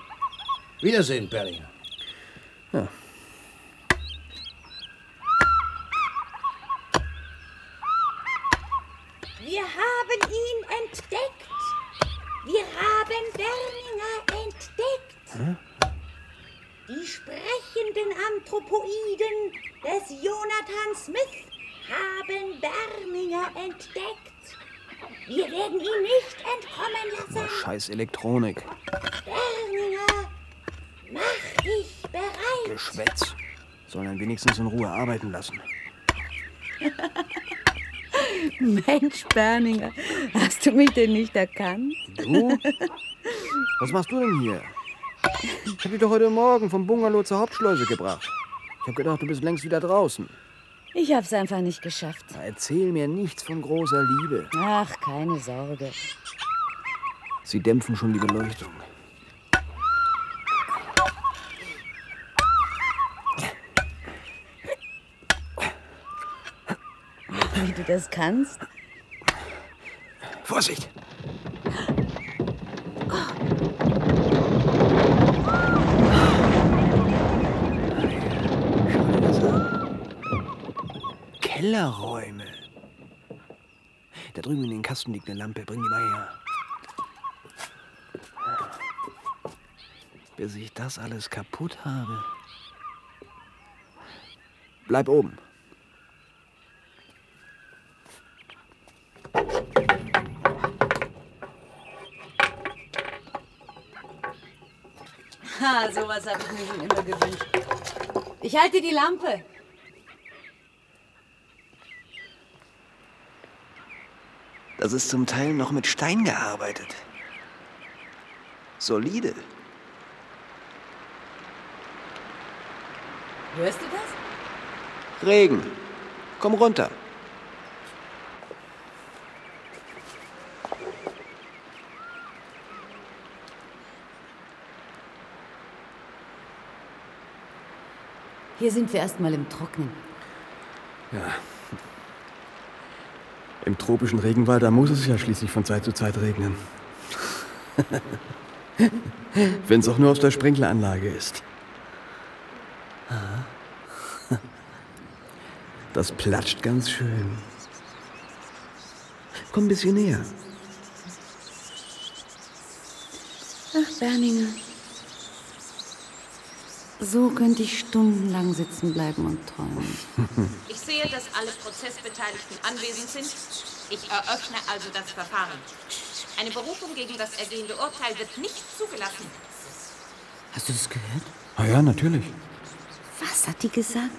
S3: Wiedersehen, Berlinger.
S5: Ja.
S11: Wir haben ihn entdeckt. Wir haben Berninger entdeckt. Die sprechenden Anthropoiden des Jonathan Smith haben Berninger entdeckt. Wir werden ihn nicht entkommen
S5: Na,
S11: lassen.
S5: scheiß Elektronik.
S11: Berninger, mach dich bereit.
S5: Geschwätz. Sollen wenigstens in Ruhe arbeiten lassen.
S6: Mensch, Berninger, hast du mich denn nicht erkannt?
S5: Du? Was machst du denn hier? Ich hab dich doch heute Morgen vom Bungalow zur Hauptschleuse gebracht. Ich hab gedacht, du bist längst wieder draußen.
S6: Ich hab's einfach nicht geschafft.
S5: Na, erzähl mir nichts von großer Liebe.
S6: Ach, keine Sorge.
S5: Sie dämpfen schon die Beleuchtung.
S6: Wie du das kannst?
S5: Vorsicht! Kellerräume. Da drüben in den Kasten liegt eine Lampe. Bring die mal her. Bis ich das alles kaputt habe. Bleib oben.
S6: Ha, sowas habe ich mir schon immer gewünscht. Ich halte die Lampe.
S5: Das ist zum Teil noch mit Stein gearbeitet. Solide.
S6: Hörst du das?
S5: Regen. Komm runter.
S6: Hier sind wir erstmal im Trocknen.
S5: Ja. Im tropischen Regenwald, da muss es ja schließlich von Zeit zu Zeit regnen. Wenn es auch nur aus der Sprinkleranlage ist. Das platscht ganz schön. Komm ein bisschen näher.
S6: Ach, Berninger. So könnte ich stundenlang sitzen bleiben und träumen.
S12: Ich sehe, dass alle Prozessbeteiligten anwesend sind. Ich eröffne also das Verfahren. Eine Berufung gegen das ergehende Urteil wird nicht zugelassen.
S6: Hast du das gehört?
S5: Ah ja, natürlich.
S6: Was hat die gesagt?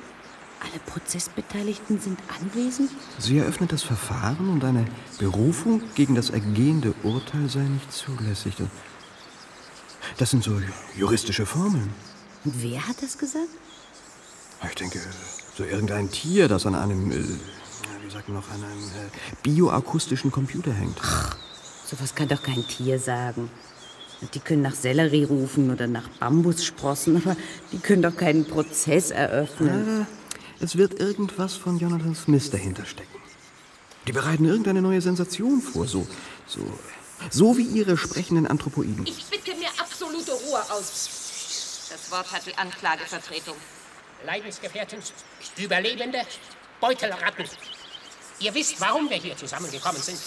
S6: Alle Prozessbeteiligten sind anwesend?
S5: Sie eröffnet das Verfahren und eine Berufung gegen das ergehende Urteil sei nicht zulässig. Das sind so juristische Formeln.
S6: Und wer hat das gesagt?
S5: Ich denke, so irgendein Tier, das an einem, äh, wie sagt man noch, an einem äh, bioakustischen Computer hängt.
S6: Sowas kann doch kein Tier sagen. Die können nach Sellerie rufen oder nach Bambussprossen, aber die können doch keinen Prozess eröffnen.
S5: Ah, es wird irgendwas von Jonathan Smith dahinter stecken. Die bereiten irgendeine neue Sensation vor, so, so, so wie ihre sprechenden Anthropoiden.
S12: Ich bitte mir absolute Ruhe aus. Das Wort hat die Anklagevertretung.
S13: Leidensgefährten, Überlebende, Beutelratten. Ihr wisst, warum wir hier zusammengekommen sind.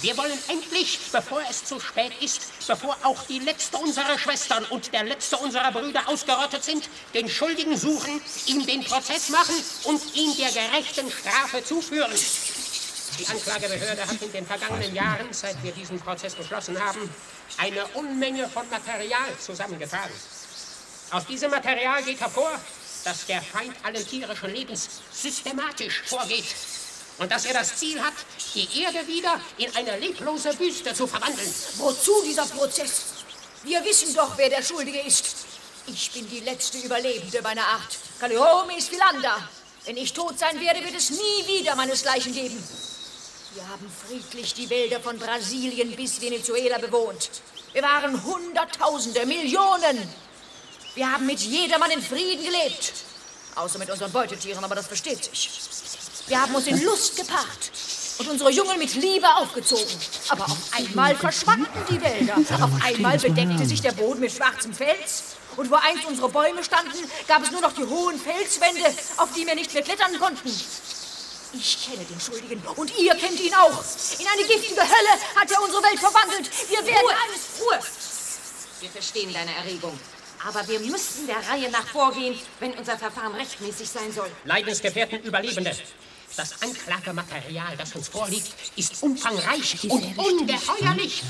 S13: Wir wollen endlich, bevor es zu spät ist, bevor auch die letzte unserer Schwestern und der letzte unserer Brüder ausgerottet sind, den Schuldigen suchen, ihm den Prozess machen und ihn der gerechten Strafe zuführen. Die Anklagebehörde hat in den vergangenen Jahren, seit wir diesen Prozess beschlossen haben, eine Unmenge von Material zusammengetragen. Aus diesem Material geht hervor, dass der Feind allen tierischen Lebens systematisch vorgeht und dass er das Ziel hat, die Erde wieder in eine leblose Wüste zu verwandeln.
S14: Wozu dieser Prozess? Wir wissen doch, wer der Schuldige ist. Ich bin die letzte Überlebende meiner Art. Calliomes Philander. Wenn ich tot sein werde, wird es nie wieder meinesgleichen geben. Wir haben friedlich die Wälder von Brasilien bis Venezuela bewohnt. Wir waren Hunderttausende, Millionen. Wir haben mit jedermann in Frieden gelebt. Außer mit unseren Beutetieren, aber das versteht sich. Wir haben uns in Lust gepaart und unsere Jungen mit Liebe aufgezogen. Aber auf einmal verschwanden die Wälder. Auf einmal bedeckte sich der Boden mit schwarzem Fels. Und wo einst unsere Bäume standen, gab es nur noch die hohen Felswände, auf die wir nicht mehr klettern konnten. Ich kenne den Schuldigen und ihr kennt ihn auch. In eine giftige Hölle hat er unsere Welt verwandelt. Wir werden
S12: Ruhe,
S14: alles...
S12: Ruhe! Wir verstehen deine Erregung. Aber wir müssen der Reihe nach vorgehen, wenn unser Verfahren rechtmäßig sein soll.
S13: Leidensgefährten Überlebende. Das Anklagematerial, das uns vorliegt, ist umfangreich und ungeheuerlich.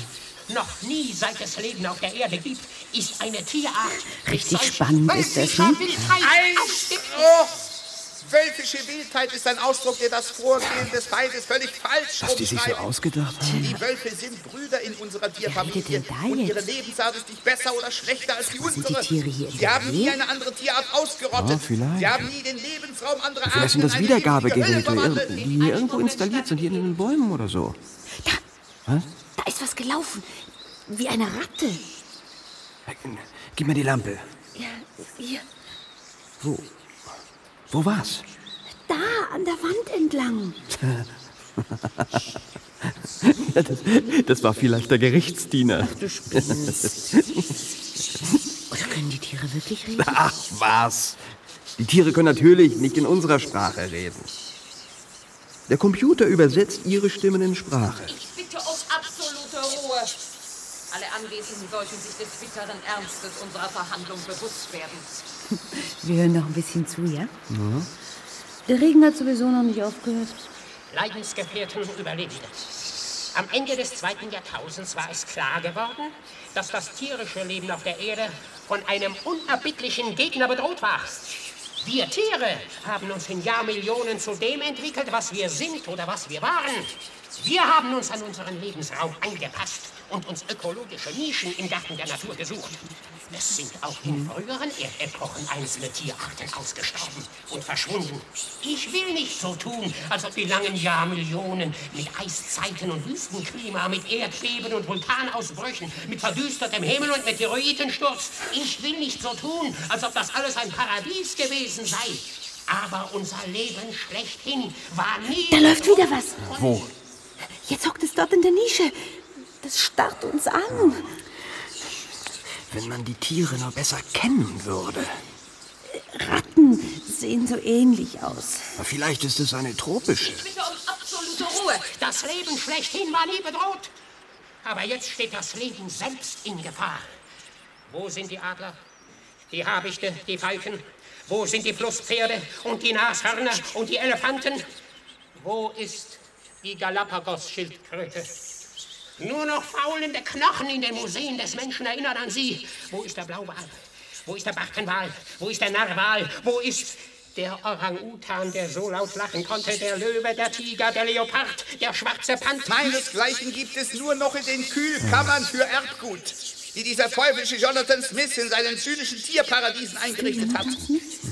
S13: Noch nie, seit es Leben auf der Erde gibt, ist eine Tierart
S6: Richtig spannend ist das, ne?
S15: Einspruch! Wölfische Wildheit ist ein Ausdruck, der das Vorgehen des Feindes völlig falsch
S5: Was die sich so ausgedacht haben.
S15: Die Wölfe sind Brüder in unserer Tierfamilie
S6: da
S15: und ihre? Lebensart ist nicht besser oder schlechter als die
S6: Sind die
S15: unsere.
S6: Tiere hier
S15: Sie haben nie eine andere Tierart ausgerottet.
S5: Ja, vielleicht.
S15: Sie haben nie den Lebensraum anderer Arten
S5: Vielleicht sind das Wiedergabegeräte, die hier irgendwo installiert sind, hier in den Bäumen oder so. Was?
S6: Da ist was gelaufen. Wie eine Ratte.
S5: Gib mir die Lampe.
S6: Ja, hier.
S5: Wo? Wo war's?
S6: Da, an der Wand entlang.
S5: Ja, das, das war vielleicht der Gerichtsdiener.
S6: Ach, du spinnst. Oder können die Tiere wirklich reden?
S5: Ach was. Die Tiere können natürlich nicht in unserer Sprache reden. Der Computer übersetzt ihre Stimmen in Sprache.
S12: Ich bitte um absolute Ruhe. Alle Anwesenden sollten sich des bitteren Ernstes unserer Verhandlung bewusst werden.
S6: Wir hören noch ein bisschen zu, ja? Der Regen hat sowieso noch nicht aufgehört.
S13: Leidensgefährten Überlebende. Am Ende des zweiten Jahrtausends war es klar geworden, dass das tierische Leben auf der Erde von einem unerbittlichen Gegner bedroht war. Wir Tiere haben uns in Jahrmillionen zu dem entwickelt, was wir sind oder was wir waren. Wir haben uns an unseren Lebensraum angepasst und uns ökologische Nischen im Garten der Natur gesucht. Es sind auch in früheren Erdepochen einzelne Tierarten ausgestorben und verschwunden. Ich will nicht so tun, als ob die langen Jahrmillionen mit Eiszeiten und Wüstenklima, mit Erdbeben und Vulkanausbrüchen, mit verdüstertem Himmel und Meteoritensturz. Ich will nicht so tun, als ob das alles ein Paradies gewesen sei. Aber unser Leben schlechthin war nie...
S6: Da läuft wieder was.
S5: Wo?
S6: Jetzt hockt es dort in der Nische. Das starrt uns an.
S5: Wenn man die Tiere nur besser kennen würde.
S6: Ratten sehen so ähnlich aus.
S5: Vielleicht ist es eine tropische.
S12: Bitte um absolute Ruhe.
S13: Das Leben schlechthin war nie bedroht. Aber jetzt steht das Leben selbst in Gefahr. Wo sind die Adler, die Habichte, die Falken? Wo sind die Flusspferde und die Nashörner und die Elefanten? Wo ist die Galapagos-Schildkröte? Nur noch faulende Knochen in den Museen des Menschen erinnern an sie. Wo ist der Blauwal? Wo ist der Bartenwal? Wo ist der Narwal? Wo ist der Orang-Utan, der so laut lachen konnte? Der Löwe, der Tiger, der Leopard, der schwarze Panther?
S15: Meinesgleichen gibt es nur noch in den Kühlkammern für Erbgut, die dieser teuflische Jonathan Smith in seinen zynischen Tierparadiesen eingerichtet hat.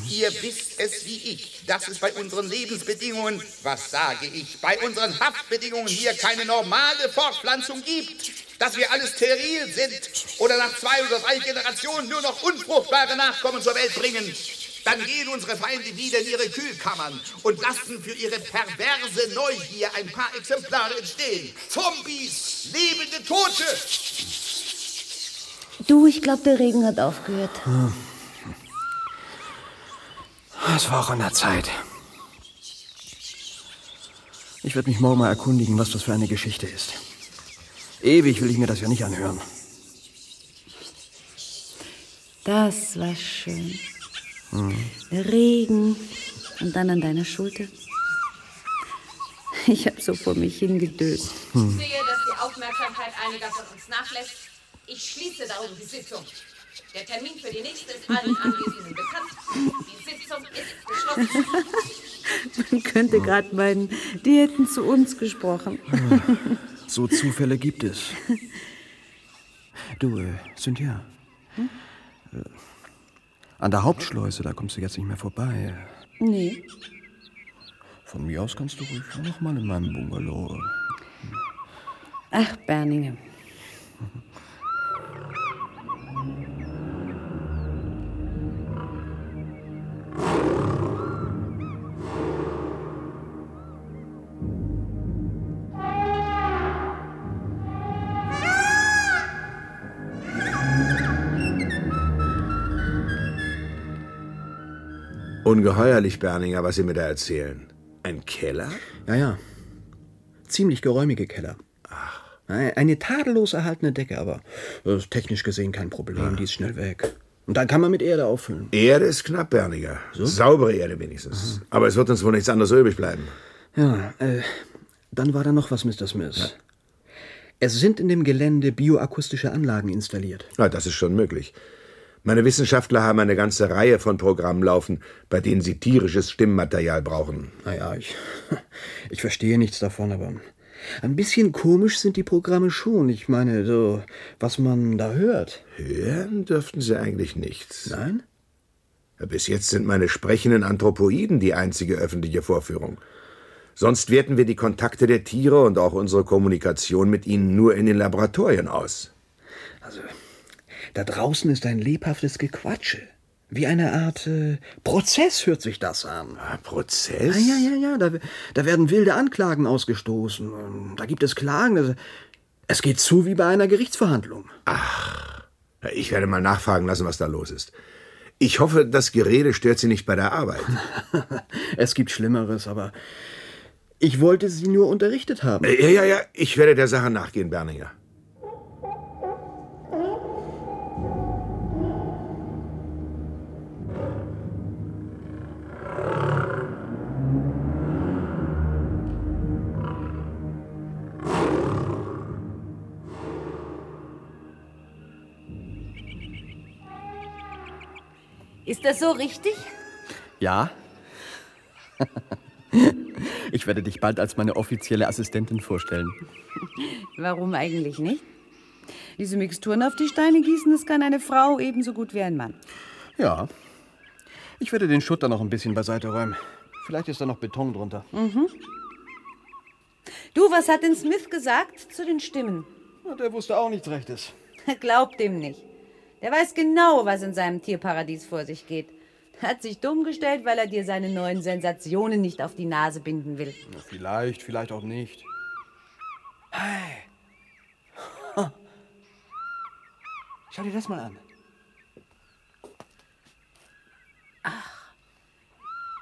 S15: Ihr wisst es wie ich, dass es bei unseren Lebensbedingungen, was sage ich, bei unseren Haftbedingungen hier keine normale Fortpflanzung gibt. Dass wir alle steril sind oder nach zwei oder drei Generationen nur noch unfruchtbare Nachkommen zur Welt bringen. Dann gehen unsere Feinde wieder in ihre Kühlkammern und lassen für ihre perverse Neugier ein paar Exemplare entstehen. Zombies, lebende Tote.
S6: Du, ich glaube, der Regen hat aufgehört.
S5: Es war auch an der Zeit. Ich werde mich morgen mal erkundigen, was das für eine Geschichte ist. Ewig will ich mir das ja nicht anhören.
S6: Das war schön.
S5: Hm.
S6: Der Regen und dann an deiner Schulter. Ich habe so vor mich hingedöst.
S12: Ich sehe, dass die Aufmerksamkeit einiger von uns nachlässt. Ich schließe darum die Sitzung. Der Termin für die nächste ist allen Anwesenden bekannt. Die Sitzung ist geschlossen.
S6: Man könnte gerade meinen, die hätten zu uns gesprochen.
S5: So Zufälle gibt es. Du, äh, Cynthia. Äh, an der Hauptschleuse, da kommst du jetzt nicht mehr vorbei.
S6: Nee.
S5: Von mir aus kannst du ruhig noch mal in meinem Bungalow.
S6: Ach, Berninge.
S10: Ungeheuerlich, Berninger, was Sie mir da erzählen. Ein Keller?
S5: Ja, ja. Ziemlich geräumige Keller. Eine tadellos erhaltene Decke, aber ist technisch gesehen kein Problem. Die ist schnell weg. Und dann kann man mit Erde auffüllen.
S10: Erde ist knapp, Berniger. Saubere Erde wenigstens. Aber es wird uns wohl nichts anderes übrig bleiben.
S5: Ja, äh, dann war da noch was, Mr. Smith. Es sind in dem Gelände bioakustische Anlagen installiert.
S10: Na, das ist schon möglich. Meine Wissenschaftler haben eine ganze Reihe von Programmen laufen, bei denen sie tierisches Stimmmaterial brauchen.
S5: Naja, ich, ich verstehe nichts davon, aber ein bisschen komisch sind die Programme schon. Ich meine, so, was man da hört.
S10: Hören dürften sie eigentlich nichts.
S5: Nein?
S10: Bis jetzt sind meine sprechenden Anthropoiden die einzige öffentliche Vorführung. Sonst werten wir die Kontakte der Tiere und auch unsere Kommunikation mit ihnen nur in den Laboratorien aus.
S5: Also, da draußen ist ein lebhaftes Gequatsche. Wie eine Art äh, Prozess hört sich das an.
S10: Ah, Prozess?
S5: Ja, ja, ja, ja. Da, da werden wilde Anklagen ausgestoßen. Da gibt es Klagen. Also, es geht zu wie bei einer Gerichtsverhandlung.
S10: Ach, ich werde mal nachfragen lassen, was da los ist. Ich hoffe, das Gerede stört Sie nicht bei der Arbeit.
S5: es gibt Schlimmeres, aber ich wollte Sie nur unterrichtet haben.
S10: Äh, Ja, ja, ja, ich werde der Sache nachgehen, Berninger.
S6: Ist das so richtig?
S5: Ja. Ich werde dich bald als meine offizielle Assistentin vorstellen.
S6: Warum eigentlich nicht? Diese Mixturen auf die Steine gießen, das kann eine Frau ebenso gut wie ein Mann.
S5: Ja. Ich werde den Schutt dann noch ein bisschen beiseite räumen. Vielleicht ist da noch Beton drunter.
S6: Mhm. Du, was hat denn Smith gesagt zu den Stimmen?
S5: Ja, der wusste auch nichts Rechtes.
S6: Glaubt dem nicht. Der weiß genau, was in seinem Tierparadies vor sich geht. Hat sich dumm gestellt, weil er dir seine neuen Sensationen nicht auf die Nase binden will.
S5: Na, vielleicht, vielleicht auch nicht. Hey. Schau dir das mal an.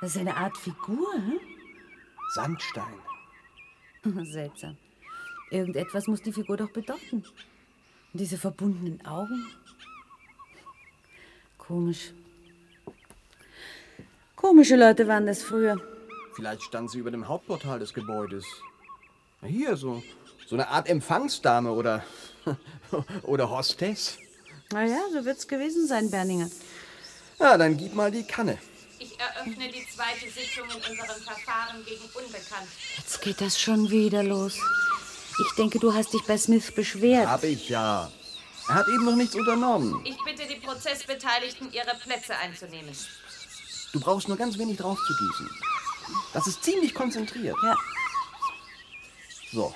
S6: Das ist eine Art Figur, hm?
S5: Sandstein.
S6: Seltsam. Irgendetwas muss die Figur doch bedeuten. Diese verbundenen Augen. Komisch. Komische Leute waren das früher.
S5: Vielleicht stand sie über dem Hauptportal des Gebäudes. Hier, so, so eine Art Empfangsdame oder, oder Hostess.
S6: Na ja, so wird's gewesen sein, Berninger.
S5: Ja, dann gib mal die Kanne.
S12: Ich eröffne die zweite Sitzung in unserem Verfahren gegen Unbekannt.
S6: Jetzt geht das schon wieder los. Ich denke, du hast dich bei Smith beschwert.
S5: Hab ich ja. Er hat eben noch nichts unternommen.
S12: Ich bitte die Prozessbeteiligten, ihre Plätze einzunehmen.
S5: Du brauchst nur ganz wenig drauf zu gießen. Das ist ziemlich konzentriert.
S6: Ja.
S5: So.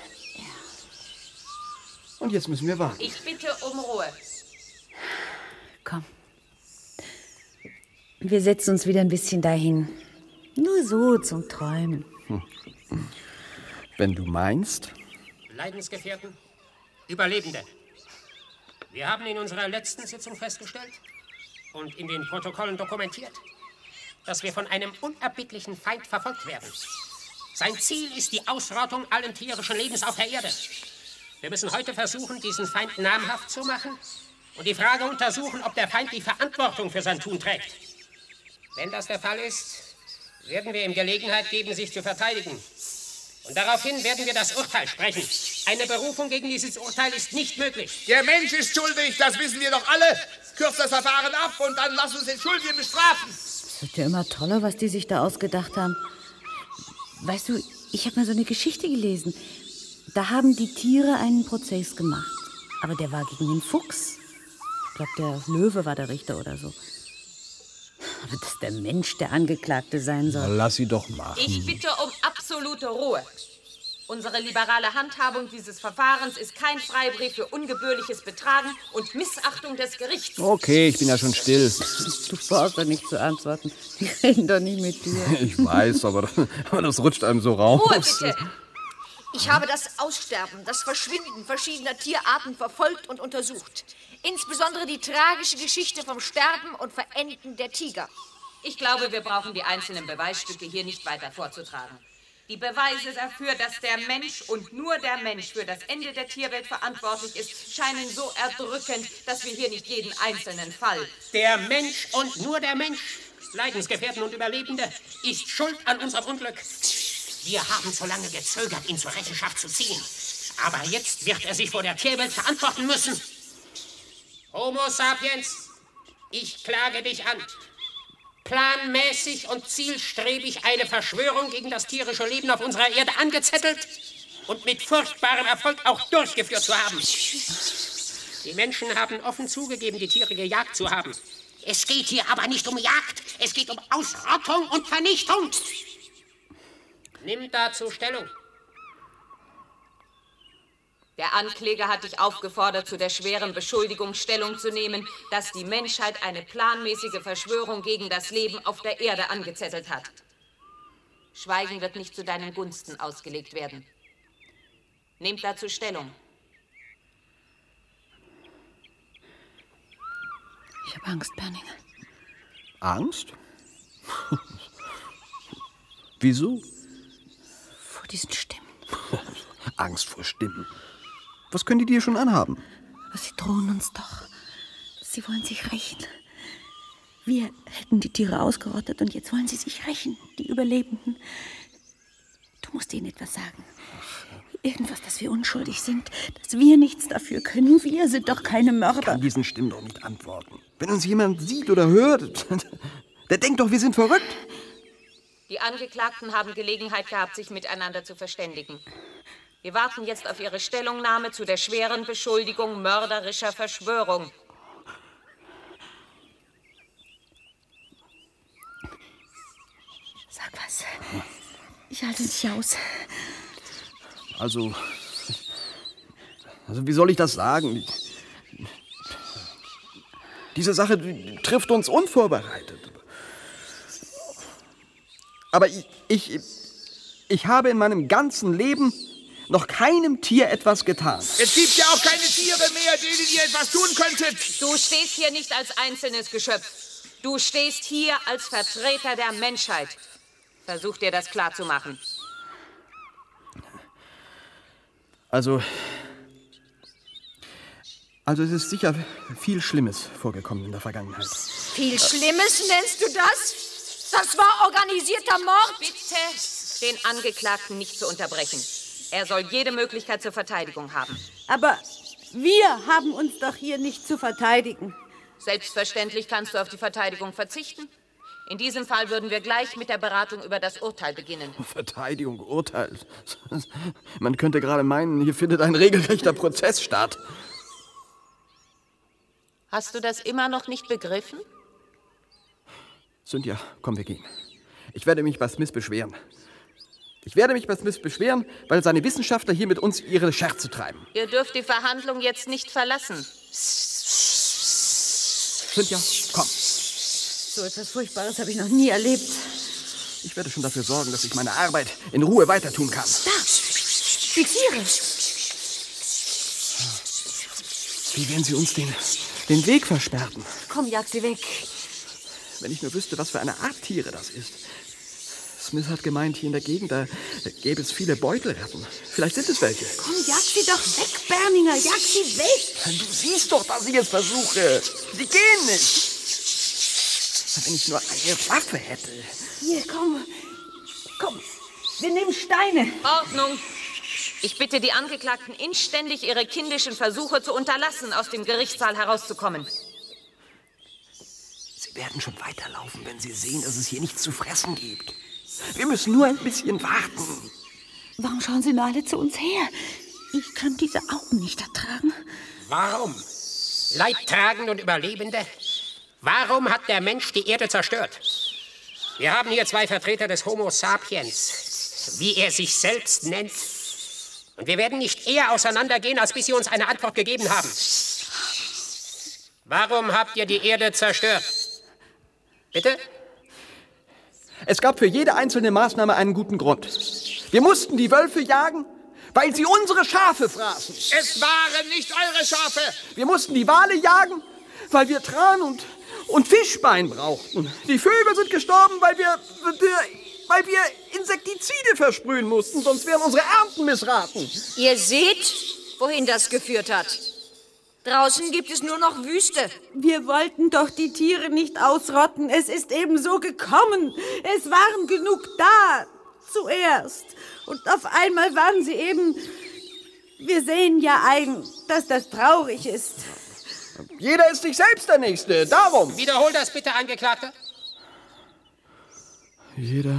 S5: Und jetzt müssen wir warten.
S12: Ich bitte um Ruhe.
S6: Komm. Wir setzen uns wieder ein bisschen dahin. Nur so zum Träumen.
S5: Wenn du meinst.
S13: Leidensgefährten, Überlebende. Wir haben in unserer letzten Sitzung festgestellt und in den Protokollen dokumentiert, dass wir von einem unerbittlichen Feind verfolgt werden. Sein Ziel ist die Ausrottung allen tierischen Lebens auf der Erde. Wir müssen heute versuchen, diesen Feind namhaft zu machen und die Frage untersuchen, ob der Feind die Verantwortung für sein Tun trägt. Wenn das der Fall ist, werden wir ihm Gelegenheit geben, sich zu verteidigen. Und daraufhin werden wir das Urteil sprechen. Eine Berufung gegen dieses Urteil ist nicht möglich.
S15: Der Mensch ist schuldig, das wissen wir doch alle. Kürzt das Verfahren ab und dann lass uns den Schuldigen bestrafen.
S6: Es wird ja immer toller, was die sich da ausgedacht haben. Weißt du, ich habe mal so eine Geschichte gelesen. Da haben die Tiere einen Prozess gemacht. Aber der war gegen den Fuchs. Ich glaube, der Löwe war der Richter oder so. Aber dass der Mensch der Angeklagte sein soll.
S5: lass sie doch machen.
S12: Ich bitte um absolute Ruhe. Unsere liberale Handhabung dieses Verfahrens ist kein Freibrief für ungebührliches Betragen und Missachtung des Gerichts.
S5: Okay, ich bin ja schon still.
S6: Du brauchst doch nicht zu antworten. Die reden doch nicht mit dir.
S5: Ich weiß, aber, aber das rutscht einem so raus.
S14: Ruhe bitte! Ich habe das Aussterben, das Verschwinden verschiedener Tierarten verfolgt und untersucht. Insbesondere die tragische Geschichte vom Sterben und Verenden der Tiger.
S12: Ich glaube, wir brauchen die einzelnen Beweisstücke hier nicht weiter vorzutragen. Die Beweise dafür, dass der Mensch und nur der Mensch für das Ende der Tierwelt verantwortlich ist, scheinen so erdrückend, dass wir hier nicht jeden einzelnen Fall.
S13: Der Mensch und nur der Mensch, Leidensgefährten und Überlebende, ist schuld an unserem Unglück. Wir haben so lange gezögert, ihn zur Rechenschaft zu ziehen. Aber jetzt wird er sich vor der Tierwelt verantworten müssen. Homo sapiens, ich klage dich an. Planmäßig und zielstrebig eine Verschwörung gegen das tierische Leben auf unserer Erde angezettelt und mit furchtbarem Erfolg auch durchgeführt zu haben. Die Menschen haben offen zugegeben, die Tiere gejagt zu haben. Es geht hier aber nicht um Jagd, es geht um Ausrottung und Vernichtung. Nimm dazu Stellung.
S12: Der Ankläger hat dich aufgefordert, zu der schweren Beschuldigung Stellung zu nehmen, dass die Menschheit eine planmäßige Verschwörung gegen das Leben auf der Erde angezettelt hat. Schweigen wird nicht zu deinen Gunsten ausgelegt werden. Nehmt dazu Stellung.
S6: Ich habe Angst, Berninger.
S5: Angst? Wieso?
S6: Vor diesen Stimmen.
S5: Angst vor Stimmen. Was können die dir schon anhaben?
S6: Aber sie drohen uns doch. Sie wollen sich rächen. Wir hätten die Tiere ausgerottet und jetzt wollen sie sich rächen, die Überlebenden. Du musst ihnen etwas sagen. Irgendwas, dass wir unschuldig sind, dass wir nichts dafür können. Wir sind doch keine Mörder.
S5: Ich kann diesen Stimmen doch nicht antworten. Wenn uns jemand sieht oder hört, der denkt doch, wir sind verrückt.
S12: Die Angeklagten haben Gelegenheit gehabt, sich miteinander zu verständigen. Wir warten jetzt auf Ihre Stellungnahme zu der schweren Beschuldigung mörderischer Verschwörung.
S6: Sag was. Ich halte nicht aus.
S5: Also, also wie soll ich das sagen? Diese Sache die trifft uns unvorbereitet. Aber ich, ich, ich habe in meinem ganzen Leben noch keinem Tier etwas getan.
S15: Es gibt ja auch keine Tiere mehr, denen ihr etwas tun könntet.
S12: Du stehst hier nicht als einzelnes Geschöpf. Du stehst hier als Vertreter der Menschheit. Versuch dir das klarzumachen.
S5: Also. Also, es ist sicher viel Schlimmes vorgekommen in der Vergangenheit.
S14: Viel Schlimmes nennst du das? Das war organisierter Mord.
S12: Bitte den Angeklagten nicht zu unterbrechen. Er soll jede Möglichkeit zur Verteidigung haben.
S6: Aber wir haben uns doch hier nicht zu verteidigen.
S12: Selbstverständlich kannst du auf die Verteidigung verzichten. In diesem Fall würden wir gleich mit der Beratung über das Urteil beginnen.
S5: Verteidigung, Urteil. Man könnte gerade meinen, hier findet ein regelrechter Prozess statt.
S12: Hast du das immer noch nicht begriffen?
S5: Cynthia, komm, wir gehen. Ich werde mich bei Smith beschweren. Ich werde mich bei Smith beschweren, weil seine Wissenschaftler hier mit uns ihre Scherze treiben.
S12: Ihr dürft die Verhandlung jetzt nicht verlassen.
S5: Cynthia, komm.
S6: So etwas Furchtbares habe ich noch nie erlebt.
S5: Ich werde schon dafür sorgen, dass ich meine Arbeit in Ruhe weiter tun kann.
S6: Da! Die Tiere!
S5: Wie werden sie uns den, den Weg versperren?
S6: Komm, jag sie weg.
S5: Wenn ich nur wüsste, was für eine Art Tiere das ist. Smith hat gemeint, hier in der Gegend, da gäbe es viele Beutelratten. Vielleicht sind es welche.
S6: Komm, jag sie doch weg, Berninger. Jag sie weg.
S5: Du siehst doch, dass ich es versuche. Sie gehen nicht. Wenn ich nur eine Waffe hätte.
S6: Hier, komm. Komm, wir nehmen Steine.
S12: Ordnung. Ich bitte die Angeklagten inständig, ihre kindischen Versuche zu unterlassen, aus dem Gerichtssaal herauszukommen.
S5: Sie werden schon weiterlaufen, wenn sie sehen, dass es hier nichts zu fressen gibt. Wir müssen nur ein bisschen warten.
S6: Warum schauen Sie nur alle zu uns her? Ich kann diese Augen nicht ertragen.
S13: Warum? Leidtragende und Überlebende? Warum hat der Mensch die Erde zerstört? Wir haben hier zwei Vertreter des Homo sapiens, wie er sich selbst nennt. Und wir werden nicht eher auseinandergehen, als bis Sie uns eine Antwort gegeben haben. Warum habt ihr die Erde zerstört? Bitte?
S5: Es gab für jede einzelne Maßnahme einen guten Grund. Wir mussten die Wölfe jagen, weil sie unsere Schafe fraßen.
S15: Es waren nicht eure Schafe.
S5: Wir mussten die Wale jagen, weil wir Tran und, und Fischbein brauchten. Die Vögel sind gestorben, weil wir, weil wir Insektizide versprühen mussten, sonst wären unsere Ernten missraten.
S14: Ihr seht, wohin das geführt hat. Draußen gibt es nur noch Wüste.
S6: Wir wollten doch die Tiere nicht ausrotten. Es ist eben so gekommen. Es waren genug da. Zuerst. Und auf einmal waren sie eben. Wir sehen ja ein, dass das traurig ist.
S5: Jeder ist sich selbst der Nächste. Darum.
S13: Wiederhol das bitte, Angeklagter.
S5: Jeder.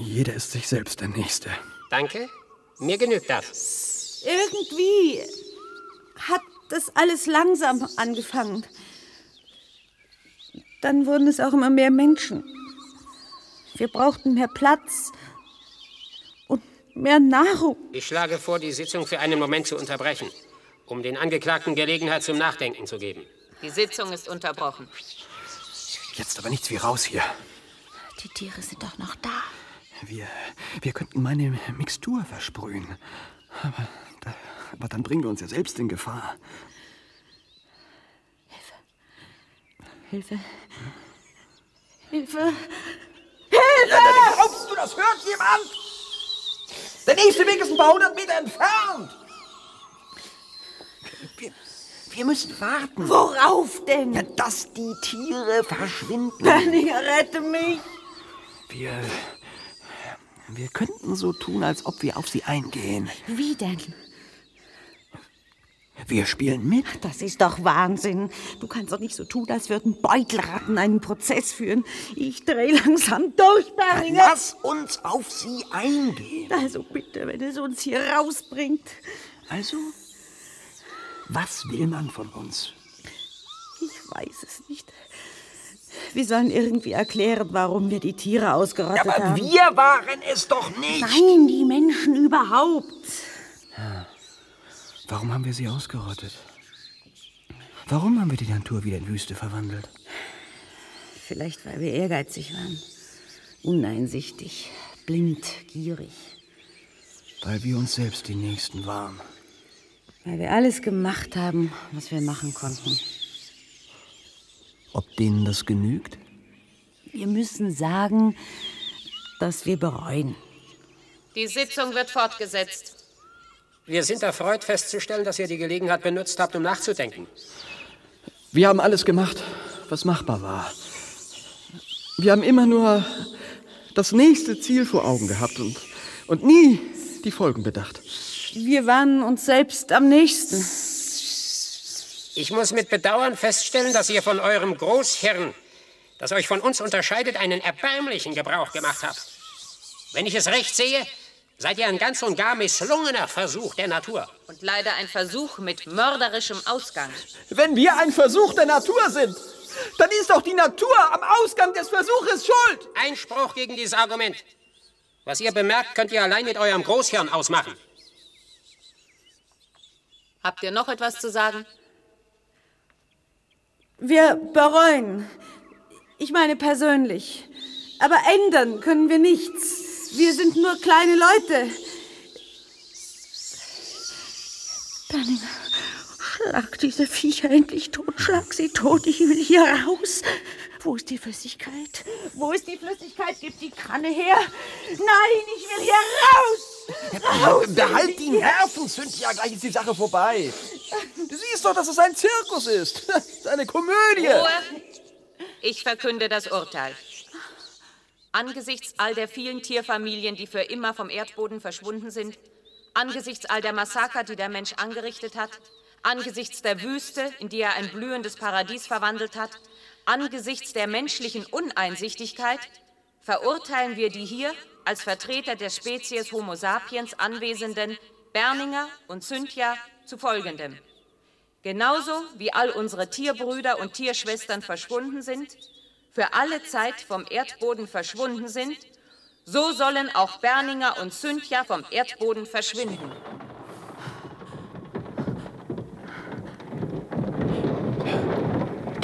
S5: Jeder ist sich selbst der Nächste.
S13: Danke. Mir genügt das.
S6: Irgendwie hat das alles langsam angefangen. Dann wurden es auch immer mehr Menschen. Wir brauchten mehr Platz und mehr Nahrung.
S13: Ich schlage vor, die Sitzung für einen Moment zu unterbrechen, um den Angeklagten Gelegenheit zum Nachdenken zu geben.
S12: Die Sitzung ist unterbrochen.
S5: Jetzt aber nichts wie raus hier.
S6: Die Tiere sind doch noch da.
S5: Wir, wir könnten meine Mixtur versprühen. Aber, aber dann bringen wir uns ja selbst in Gefahr.
S6: Hilfe. Hilfe.
S5: Hilfe! Glaubst du, das hört jemand? Der nächste Weg ist ein paar hundert Meter entfernt. Wir, wir müssen warten.
S6: Worauf denn?
S5: Ja, dass die Tiere verschwinden.
S6: Danny, rette mich.
S5: Wir. Wir könnten so tun, als ob wir auf sie eingehen.
S6: Wie denn?
S5: Wir spielen mit.
S6: Das ist doch Wahnsinn. Du kannst doch nicht so tun, als würden Beutelratten einen Prozess führen. Ich drehe langsam durch, Berlinger.
S5: Lass uns auf sie eingehen.
S6: Also bitte, wenn es uns hier rausbringt.
S5: Also, was will man von uns?
S6: Ich weiß es nicht. Wir sollen irgendwie erklären, warum wir die Tiere ausgerottet
S5: Aber
S6: haben.
S5: wir waren es doch nicht.
S6: Nein, die Menschen überhaupt.
S5: Warum haben wir sie ausgerottet? Warum haben wir die Natur wieder in Wüste verwandelt?
S6: Vielleicht, weil wir ehrgeizig waren. Uneinsichtig, blind, gierig.
S5: Weil wir uns selbst die Nächsten waren.
S6: Weil wir alles gemacht haben, was wir machen konnten.
S5: Ob denen das genügt?
S6: Wir müssen sagen, dass wir bereuen.
S12: Die Sitzung wird fortgesetzt.
S13: Wir sind erfreut festzustellen, dass ihr die Gelegenheit benutzt habt, um nachzudenken.
S5: Wir haben alles gemacht, was machbar war. Wir haben immer nur das nächste Ziel vor Augen gehabt und, und nie die Folgen bedacht.
S6: Wir waren uns selbst am nächsten.
S13: Ich muss mit Bedauern feststellen, dass ihr von eurem Großhirn, das euch von uns unterscheidet, einen erbärmlichen Gebrauch gemacht habt. Wenn ich es recht sehe, seid ihr ein ganz und gar misslungener Versuch der Natur.
S12: Und leider ein Versuch mit mörderischem Ausgang.
S5: Wenn wir ein Versuch der Natur sind, dann ist doch die Natur am Ausgang des Versuches schuld.
S13: Einspruch gegen dieses Argument. Was ihr bemerkt, könnt ihr allein mit eurem Großhirn ausmachen.
S12: Habt ihr noch etwas zu sagen?
S6: Wir bereuen. Ich meine persönlich. Aber ändern können wir nichts. Wir sind nur kleine Leute. Danninger, schlag diese Viecher endlich tot. Schlag sie tot. Ich will hier raus. Wo ist die Flüssigkeit? Wo ist die Flüssigkeit? Gib die Kanne her. Nein, ich will hier raus. Raus.
S5: Behalt die Nerven, Cynthia, gleich ist die Sache vorbei. Du siehst doch, dass es ein Zirkus ist. Das ist eine Komödie.
S12: Ruhe! Ich verkünde das Urteil. Angesichts all der vielen Tierfamilien, die für immer vom Erdboden verschwunden sind, angesichts all der Massaker, die der Mensch angerichtet hat, angesichts der Wüste, in die er ein blühendes Paradies verwandelt hat, angesichts der menschlichen Uneinsichtigkeit, verurteilen wir die hier als Vertreter der Spezies Homo sapiens anwesenden Berninger und Cynthia zu Folgendem. Genauso wie all unsere Tierbrüder und Tierschwestern verschwunden sind, für alle Zeit vom Erdboden verschwunden sind, so sollen auch Berninger und Cynthia vom Erdboden verschwinden.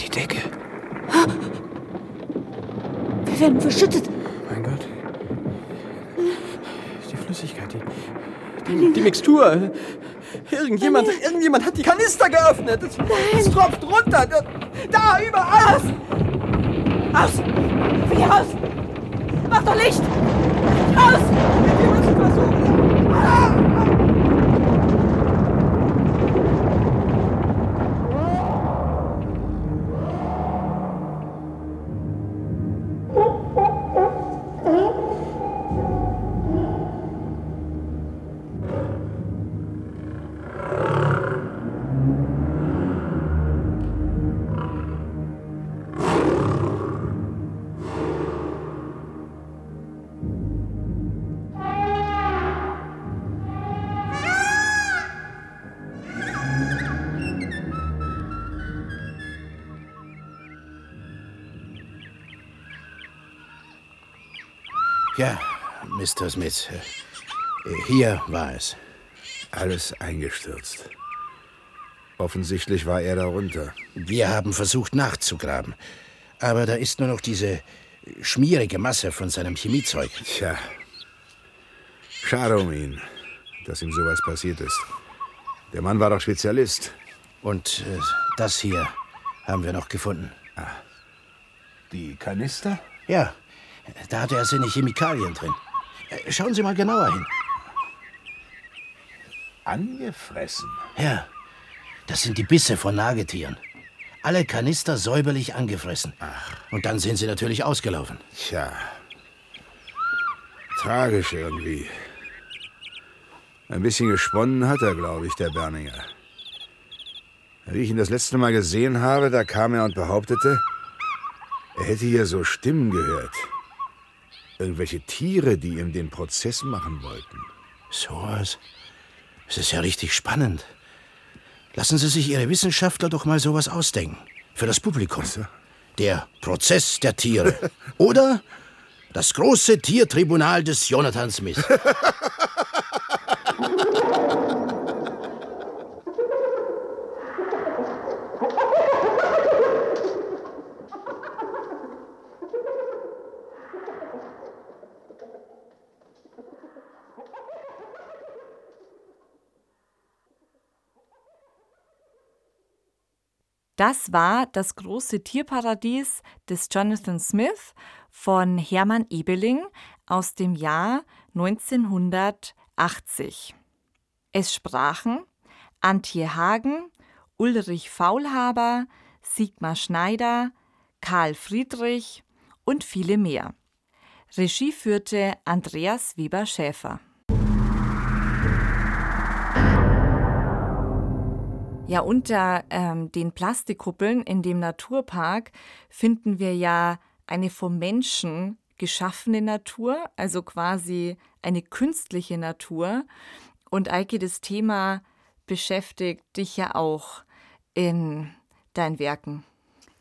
S5: Die Decke.
S6: Wir werden verschüttet.
S5: Mein Gott. Die Flüssigkeit, die, die, die Mixtur. Irgendjemand, irgendjemand hat die Kanister geöffnet. Es, es tropft runter. Da, überall.
S9: Aus! Flieh raus! Mach doch Licht! Raus!
S3: Ja, Mr. Smith. äh, Hier war es.
S10: Alles eingestürzt. Offensichtlich war er darunter.
S3: Wir haben versucht nachzugraben. Aber da ist nur noch diese schmierige Masse von seinem Chemiezeug.
S10: Tja. Schade um ihn, dass ihm sowas passiert ist. Der Mann war doch Spezialist.
S3: Und äh, das hier haben wir noch gefunden.
S10: Ah. Die Kanister?
S3: Ja, da hatte er seine Chemikalien drin. Schauen Sie mal genauer hin.
S10: Angefressen?
S3: Ja, das sind die Bisse von Nagetieren. Alle Kanister säuberlich angefressen. Und dann sind sie natürlich ausgelaufen.
S10: Tja. Tragisch irgendwie. Ein bisschen gesponnen hat er, glaube ich, der Berninger. Wie ich ihn das letzte Mal gesehen habe, da kam er und behauptete, er hätte hier so Stimmen gehört. Irgendwelche Tiere, die ihm den Prozess machen wollten.
S3: So was. Es ist ja richtig spannend. Lassen Sie sich Ihre Wissenschaftler doch mal sowas ausdenken. Für das Publikum. Der Prozess der Tiere. Oder das große Tiertribunal des Jonathan Smith.
S1: Das war das große Tierparadies des Jonathan Smith von Hermann Ebeling aus dem Jahr 1980. Es sprachen Antje Hagen, Ulrich Faulhaber, Sigmar Schneider, Karl Friedrich und viele mehr. Regie führte Andreas Weber-Schäfer. Ja, unter ähm, den Plastikkuppeln in dem Naturpark finden wir ja eine vom Menschen geschaffene Natur, also quasi eine künstliche Natur. Und Eike, das Thema beschäftigt dich ja auch in deinen Werken.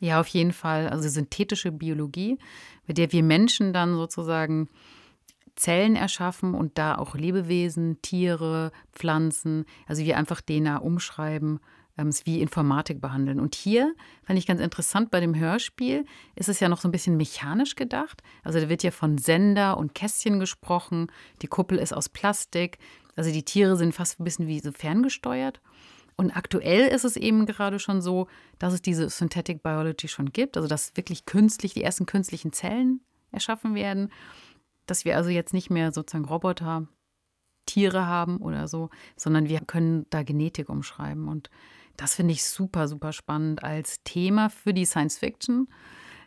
S2: Ja, auf jeden Fall. Also synthetische Biologie, mit der wir Menschen dann sozusagen Zellen erschaffen und da auch Lebewesen, Tiere, Pflanzen, also wir einfach DNA umschreiben, es wie Informatik behandeln. Und hier fand ich ganz interessant, bei dem Hörspiel ist es ja noch so ein bisschen mechanisch gedacht. Also da wird ja von Sender und Kästchen gesprochen, die Kuppel ist aus Plastik, also die Tiere sind fast ein bisschen wie so ferngesteuert. Und aktuell ist es eben gerade schon so, dass es diese Synthetic Biology schon gibt, also dass wirklich künstlich die ersten künstlichen Zellen erschaffen werden, dass wir also jetzt nicht mehr sozusagen Roboter, Tiere haben oder so, sondern wir können da Genetik umschreiben. Und das finde ich super, super spannend als Thema für die Science Fiction,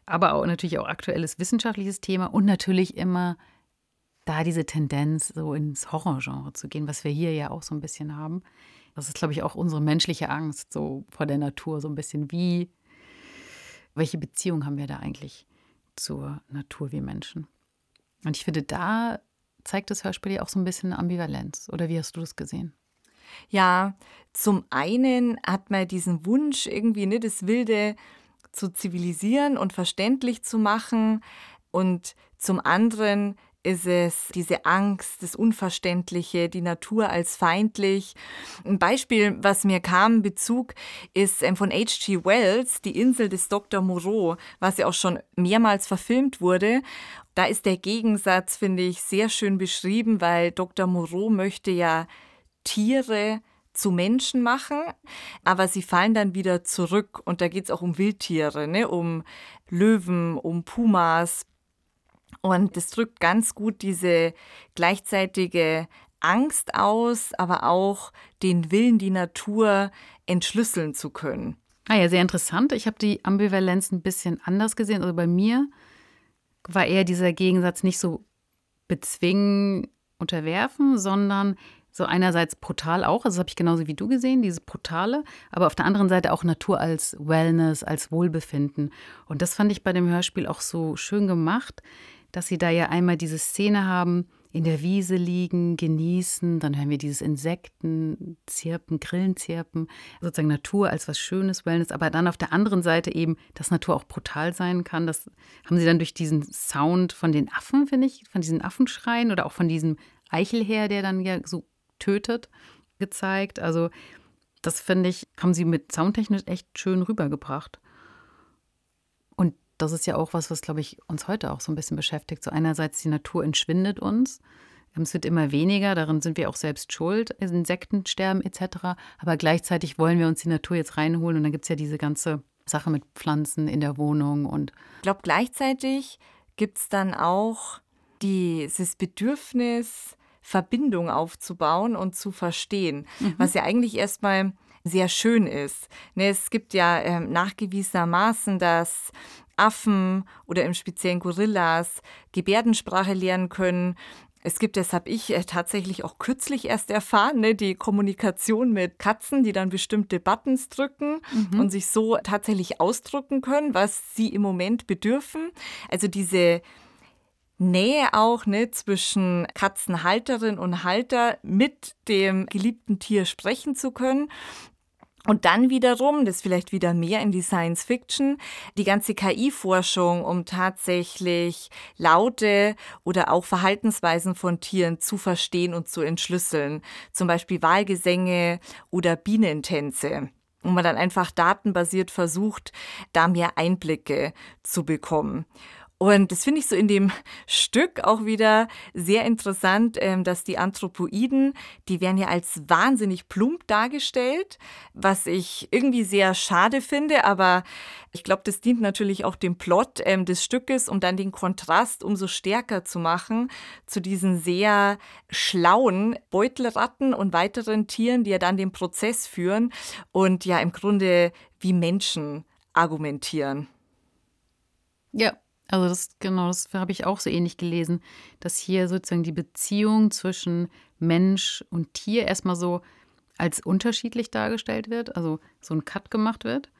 S2: aber auch natürlich auch aktuelles wissenschaftliches Thema und natürlich immer da diese Tendenz, so ins Horrorgenre zu gehen, was wir hier ja auch so ein bisschen haben. Das ist, glaube ich, auch unsere menschliche Angst so vor der Natur, so ein bisschen wie, welche Beziehung haben wir da eigentlich zur Natur wie Menschen? Und ich finde, da zeigt das Hörspiel ja auch so ein bisschen Ambivalenz. Oder wie hast du das gesehen?
S1: Ja, zum einen hat man diesen Wunsch, irgendwie ne, das Wilde zu zivilisieren und verständlich zu machen. Und zum anderen ist es diese Angst, das Unverständliche, die Natur als feindlich. Ein Beispiel, was mir kam, Bezug, ist ähm, von H.G. Wells, Die Insel des Dr. Moreau, was ja auch schon mehrmals verfilmt wurde. Da ist der Gegensatz, finde ich, sehr schön beschrieben, weil Dr. Moreau möchte ja Tiere zu Menschen machen, aber sie fallen dann wieder zurück. Und da geht es auch um Wildtiere, ne? um Löwen, um Pumas. Und das drückt ganz gut diese gleichzeitige Angst aus, aber auch den Willen, die Natur entschlüsseln zu können.
S2: Ah ja, sehr interessant. Ich habe die Ambivalenz ein bisschen anders gesehen. Also bei mir war eher dieser Gegensatz nicht so bezwingen, unterwerfen, sondern so einerseits brutal auch, also das habe ich genauso wie du gesehen, dieses Brutale, aber auf der anderen Seite auch Natur als Wellness, als Wohlbefinden. Und das fand ich bei dem Hörspiel auch so schön gemacht, dass sie da ja einmal diese Szene haben, in der Wiese liegen, genießen, dann hören wir dieses Insekten, Zirpen, Grillenzirpen, sozusagen Natur als was Schönes, Wellness, aber dann auf der anderen Seite eben, dass Natur auch brutal sein kann. Das haben sie dann durch diesen Sound von den Affen, finde ich, von diesen Affenschreien oder auch von diesem Eichelherr, der dann ja so tötet, gezeigt. Also das finde ich, haben sie mit soundtechnisch echt schön rübergebracht. Und das ist ja auch was, was, glaube ich, uns heute auch so ein bisschen beschäftigt. So einerseits die Natur entschwindet uns. Es wird immer weniger, darin sind wir auch selbst schuld, Insekten sterben etc. Aber gleichzeitig wollen wir uns die Natur jetzt reinholen und dann gibt es ja diese ganze Sache mit Pflanzen in der Wohnung und.
S1: Ich glaube, gleichzeitig gibt es dann auch dieses Bedürfnis, Verbindung aufzubauen und zu verstehen, mhm. was ja eigentlich erstmal sehr schön ist. Ne, es gibt ja äh, nachgewiesenermaßen, dass Affen oder im speziellen Gorillas Gebärdensprache lernen können. Es gibt, das habe ich äh, tatsächlich auch kürzlich erst erfahren, ne, die Kommunikation mit Katzen, die dann bestimmte Buttons drücken mhm. und sich so tatsächlich ausdrücken können, was sie im Moment bedürfen. Also diese Nähe auch ne, zwischen Katzenhalterin und Halter mit dem geliebten Tier sprechen zu können. Und dann wiederum, das vielleicht wieder mehr in die Science Fiction, die ganze KI-Forschung, um tatsächlich Laute oder auch Verhaltensweisen von Tieren zu verstehen und zu entschlüsseln. Zum Beispiel Wahlgesänge oder Bienentänze wo man dann einfach datenbasiert versucht, da mehr Einblicke zu bekommen. Und das finde ich so in dem Stück auch wieder sehr interessant, ähm, dass die Anthropoiden, die werden ja als wahnsinnig plump dargestellt, was ich irgendwie sehr schade finde, aber ich glaube, das dient natürlich auch dem Plot ähm, des Stückes, um dann den Kontrast umso stärker zu machen zu diesen sehr schlauen Beutelratten und weiteren Tieren, die ja dann den Prozess führen und ja im Grunde wie Menschen argumentieren.
S2: Ja, also das genau, das habe ich auch so ähnlich gelesen, dass hier sozusagen die Beziehung zwischen Mensch und Tier erstmal so als unterschiedlich dargestellt wird, also so ein Cut gemacht wird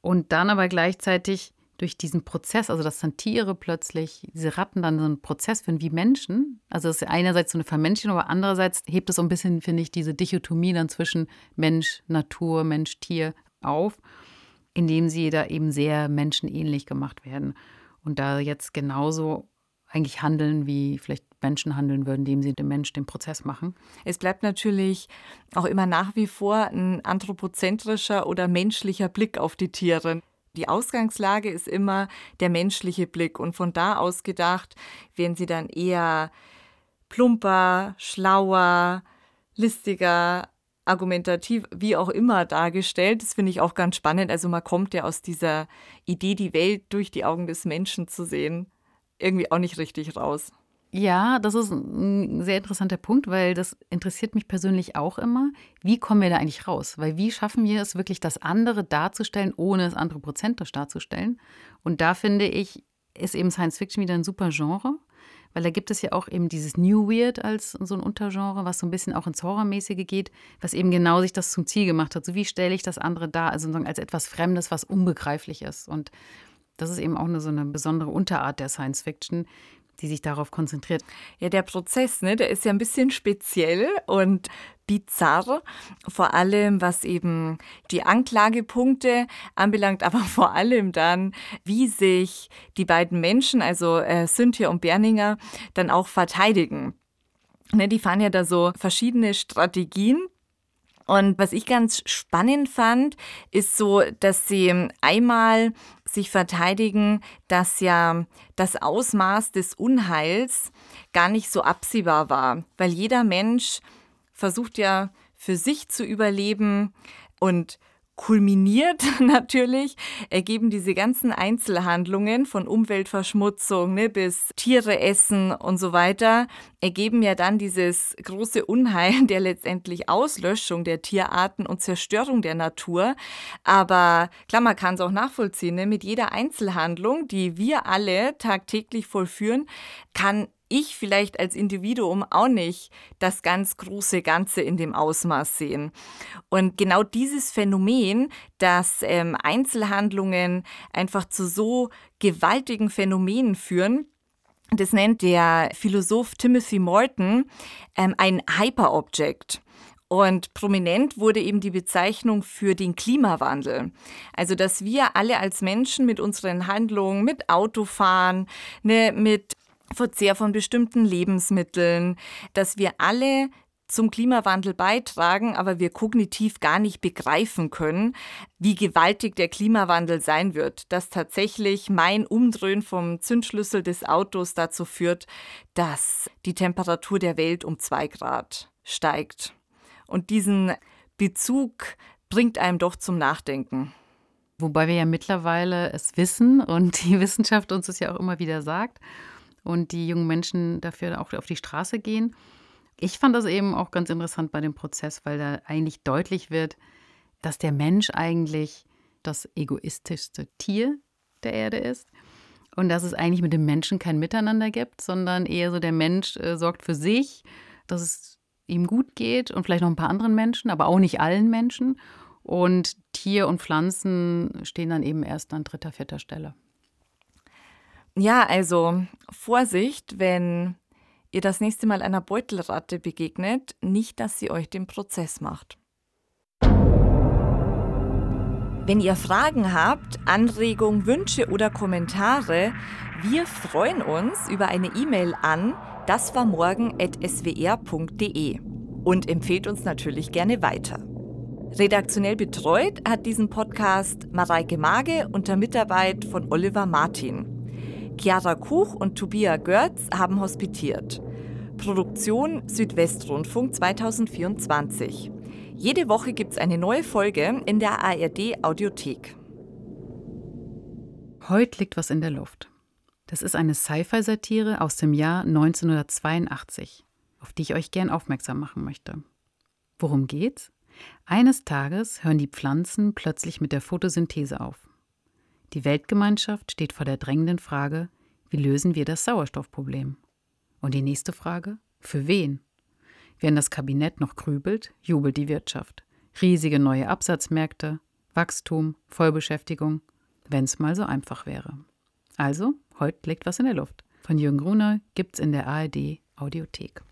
S2: und dann aber gleichzeitig durch diesen Prozess, also dass dann Tiere plötzlich, diese Ratten dann so einen Prozess führen wie Menschen. Also das ist einerseits so eine Vermenschung, aber andererseits hebt es so ein bisschen, finde ich, diese Dichotomie dann zwischen Mensch, Natur, Mensch, Tier auf, indem sie da eben sehr menschenähnlich gemacht werden und da jetzt genauso eigentlich handeln, wie vielleicht Menschen handeln würden, indem sie dem Mensch den Prozess machen.
S1: Es bleibt natürlich auch immer nach wie vor ein anthropozentrischer oder menschlicher Blick auf die Tiere. Die Ausgangslage ist immer der menschliche Blick und von da aus gedacht werden sie dann eher plumper, schlauer, listiger, argumentativ, wie auch immer dargestellt. Das finde ich auch ganz spannend. Also man kommt ja aus dieser Idee, die Welt durch die Augen des Menschen zu sehen, irgendwie auch nicht richtig raus.
S2: Ja, das ist ein sehr interessanter Punkt, weil das interessiert mich persönlich auch immer. Wie kommen wir da eigentlich raus? Weil wie schaffen wir es wirklich, das andere darzustellen, ohne es anthropozentrisch darzustellen? Und da finde ich, ist eben Science Fiction wieder ein super Genre weil da gibt es ja auch eben dieses New Weird als so ein Untergenre, was so ein bisschen auch ins Horrormäßige geht, was eben genau sich das zum Ziel gemacht hat. So wie stelle ich das andere dar, also als etwas Fremdes, was unbegreiflich ist. Und das ist eben auch eine, so eine besondere Unterart der Science Fiction, die sich darauf konzentriert.
S1: Ja, der Prozess, ne, der ist ja ein bisschen speziell und bizarr, vor allem was eben die Anklagepunkte anbelangt, aber vor allem dann, wie sich die beiden Menschen, also äh, Cynthia und Berninger, dann auch verteidigen. Ne, die fahren ja da so verschiedene Strategien. Und was ich ganz spannend fand, ist so, dass sie einmal sich verteidigen, dass ja das Ausmaß des Unheils gar nicht so absehbar war, weil jeder Mensch versucht ja für sich zu überleben und kulminiert natürlich ergeben diese ganzen Einzelhandlungen von Umweltverschmutzung ne, bis Tiere essen und so weiter, ergeben ja dann dieses große Unheil der letztendlich Auslöschung der Tierarten und Zerstörung der Natur. Aber klar, man kann es auch nachvollziehen, ne, mit jeder Einzelhandlung, die wir alle tagtäglich vollführen, kann ich vielleicht als Individuum auch nicht das ganz große Ganze in dem Ausmaß sehen. Und genau dieses Phänomen, dass ähm, Einzelhandlungen einfach zu so gewaltigen Phänomenen führen, das nennt der Philosoph Timothy Morton ähm, ein Hyperobject. Und prominent wurde eben die Bezeichnung für den Klimawandel. Also, dass wir alle als Menschen mit unseren Handlungen, mit Autofahren, ne, mit Verzehr von bestimmten Lebensmitteln, dass wir alle zum Klimawandel beitragen, aber wir kognitiv gar nicht begreifen können, wie gewaltig der Klimawandel sein wird, dass tatsächlich mein Umdrehen vom Zündschlüssel des Autos dazu führt, dass die Temperatur der Welt um zwei Grad steigt. Und diesen Bezug bringt einem doch zum Nachdenken.
S2: Wobei wir ja mittlerweile es wissen und die Wissenschaft uns es ja auch immer wieder sagt und die jungen Menschen dafür auch auf die Straße gehen. Ich fand das eben auch ganz interessant bei dem Prozess, weil da eigentlich deutlich wird, dass der Mensch eigentlich das egoistischste Tier der Erde ist und dass es eigentlich mit dem Menschen kein Miteinander gibt, sondern eher so der Mensch äh, sorgt für sich, dass es ihm gut geht und vielleicht noch ein paar anderen Menschen, aber auch nicht allen Menschen. Und Tier und Pflanzen stehen dann eben erst an dritter, vierter Stelle.
S1: Ja, also Vorsicht, wenn ihr das nächste Mal einer Beutelratte begegnet, nicht, dass sie euch den Prozess macht. Wenn ihr Fragen habt, Anregungen, Wünsche oder Kommentare, wir freuen uns über eine E-Mail an daswarmorgen.swr.de und empfehlt uns natürlich gerne weiter. Redaktionell betreut hat diesen Podcast Mareike Mage unter Mitarbeit von Oliver Martin. Chiara Kuch und Tobias Görz haben hospitiert. Produktion Südwestrundfunk 2024. Jede Woche gibt es eine neue Folge in der ARD Audiothek.
S2: Heute liegt was in der Luft. Das ist eine Sci-Fi-Satire aus dem Jahr 1982, auf die ich euch gern aufmerksam machen möchte. Worum geht's? Eines Tages hören die Pflanzen plötzlich mit der Photosynthese auf. Die Weltgemeinschaft steht vor der drängenden Frage, wie lösen wir das Sauerstoffproblem? Und die nächste Frage, für wen? Während das Kabinett noch grübelt, jubelt die Wirtschaft. Riesige neue Absatzmärkte, Wachstum, Vollbeschäftigung, wenn es mal so einfach wäre. Also, heute liegt was in der Luft. Von Jürgen Gruner gibt's in der ARD Audiothek.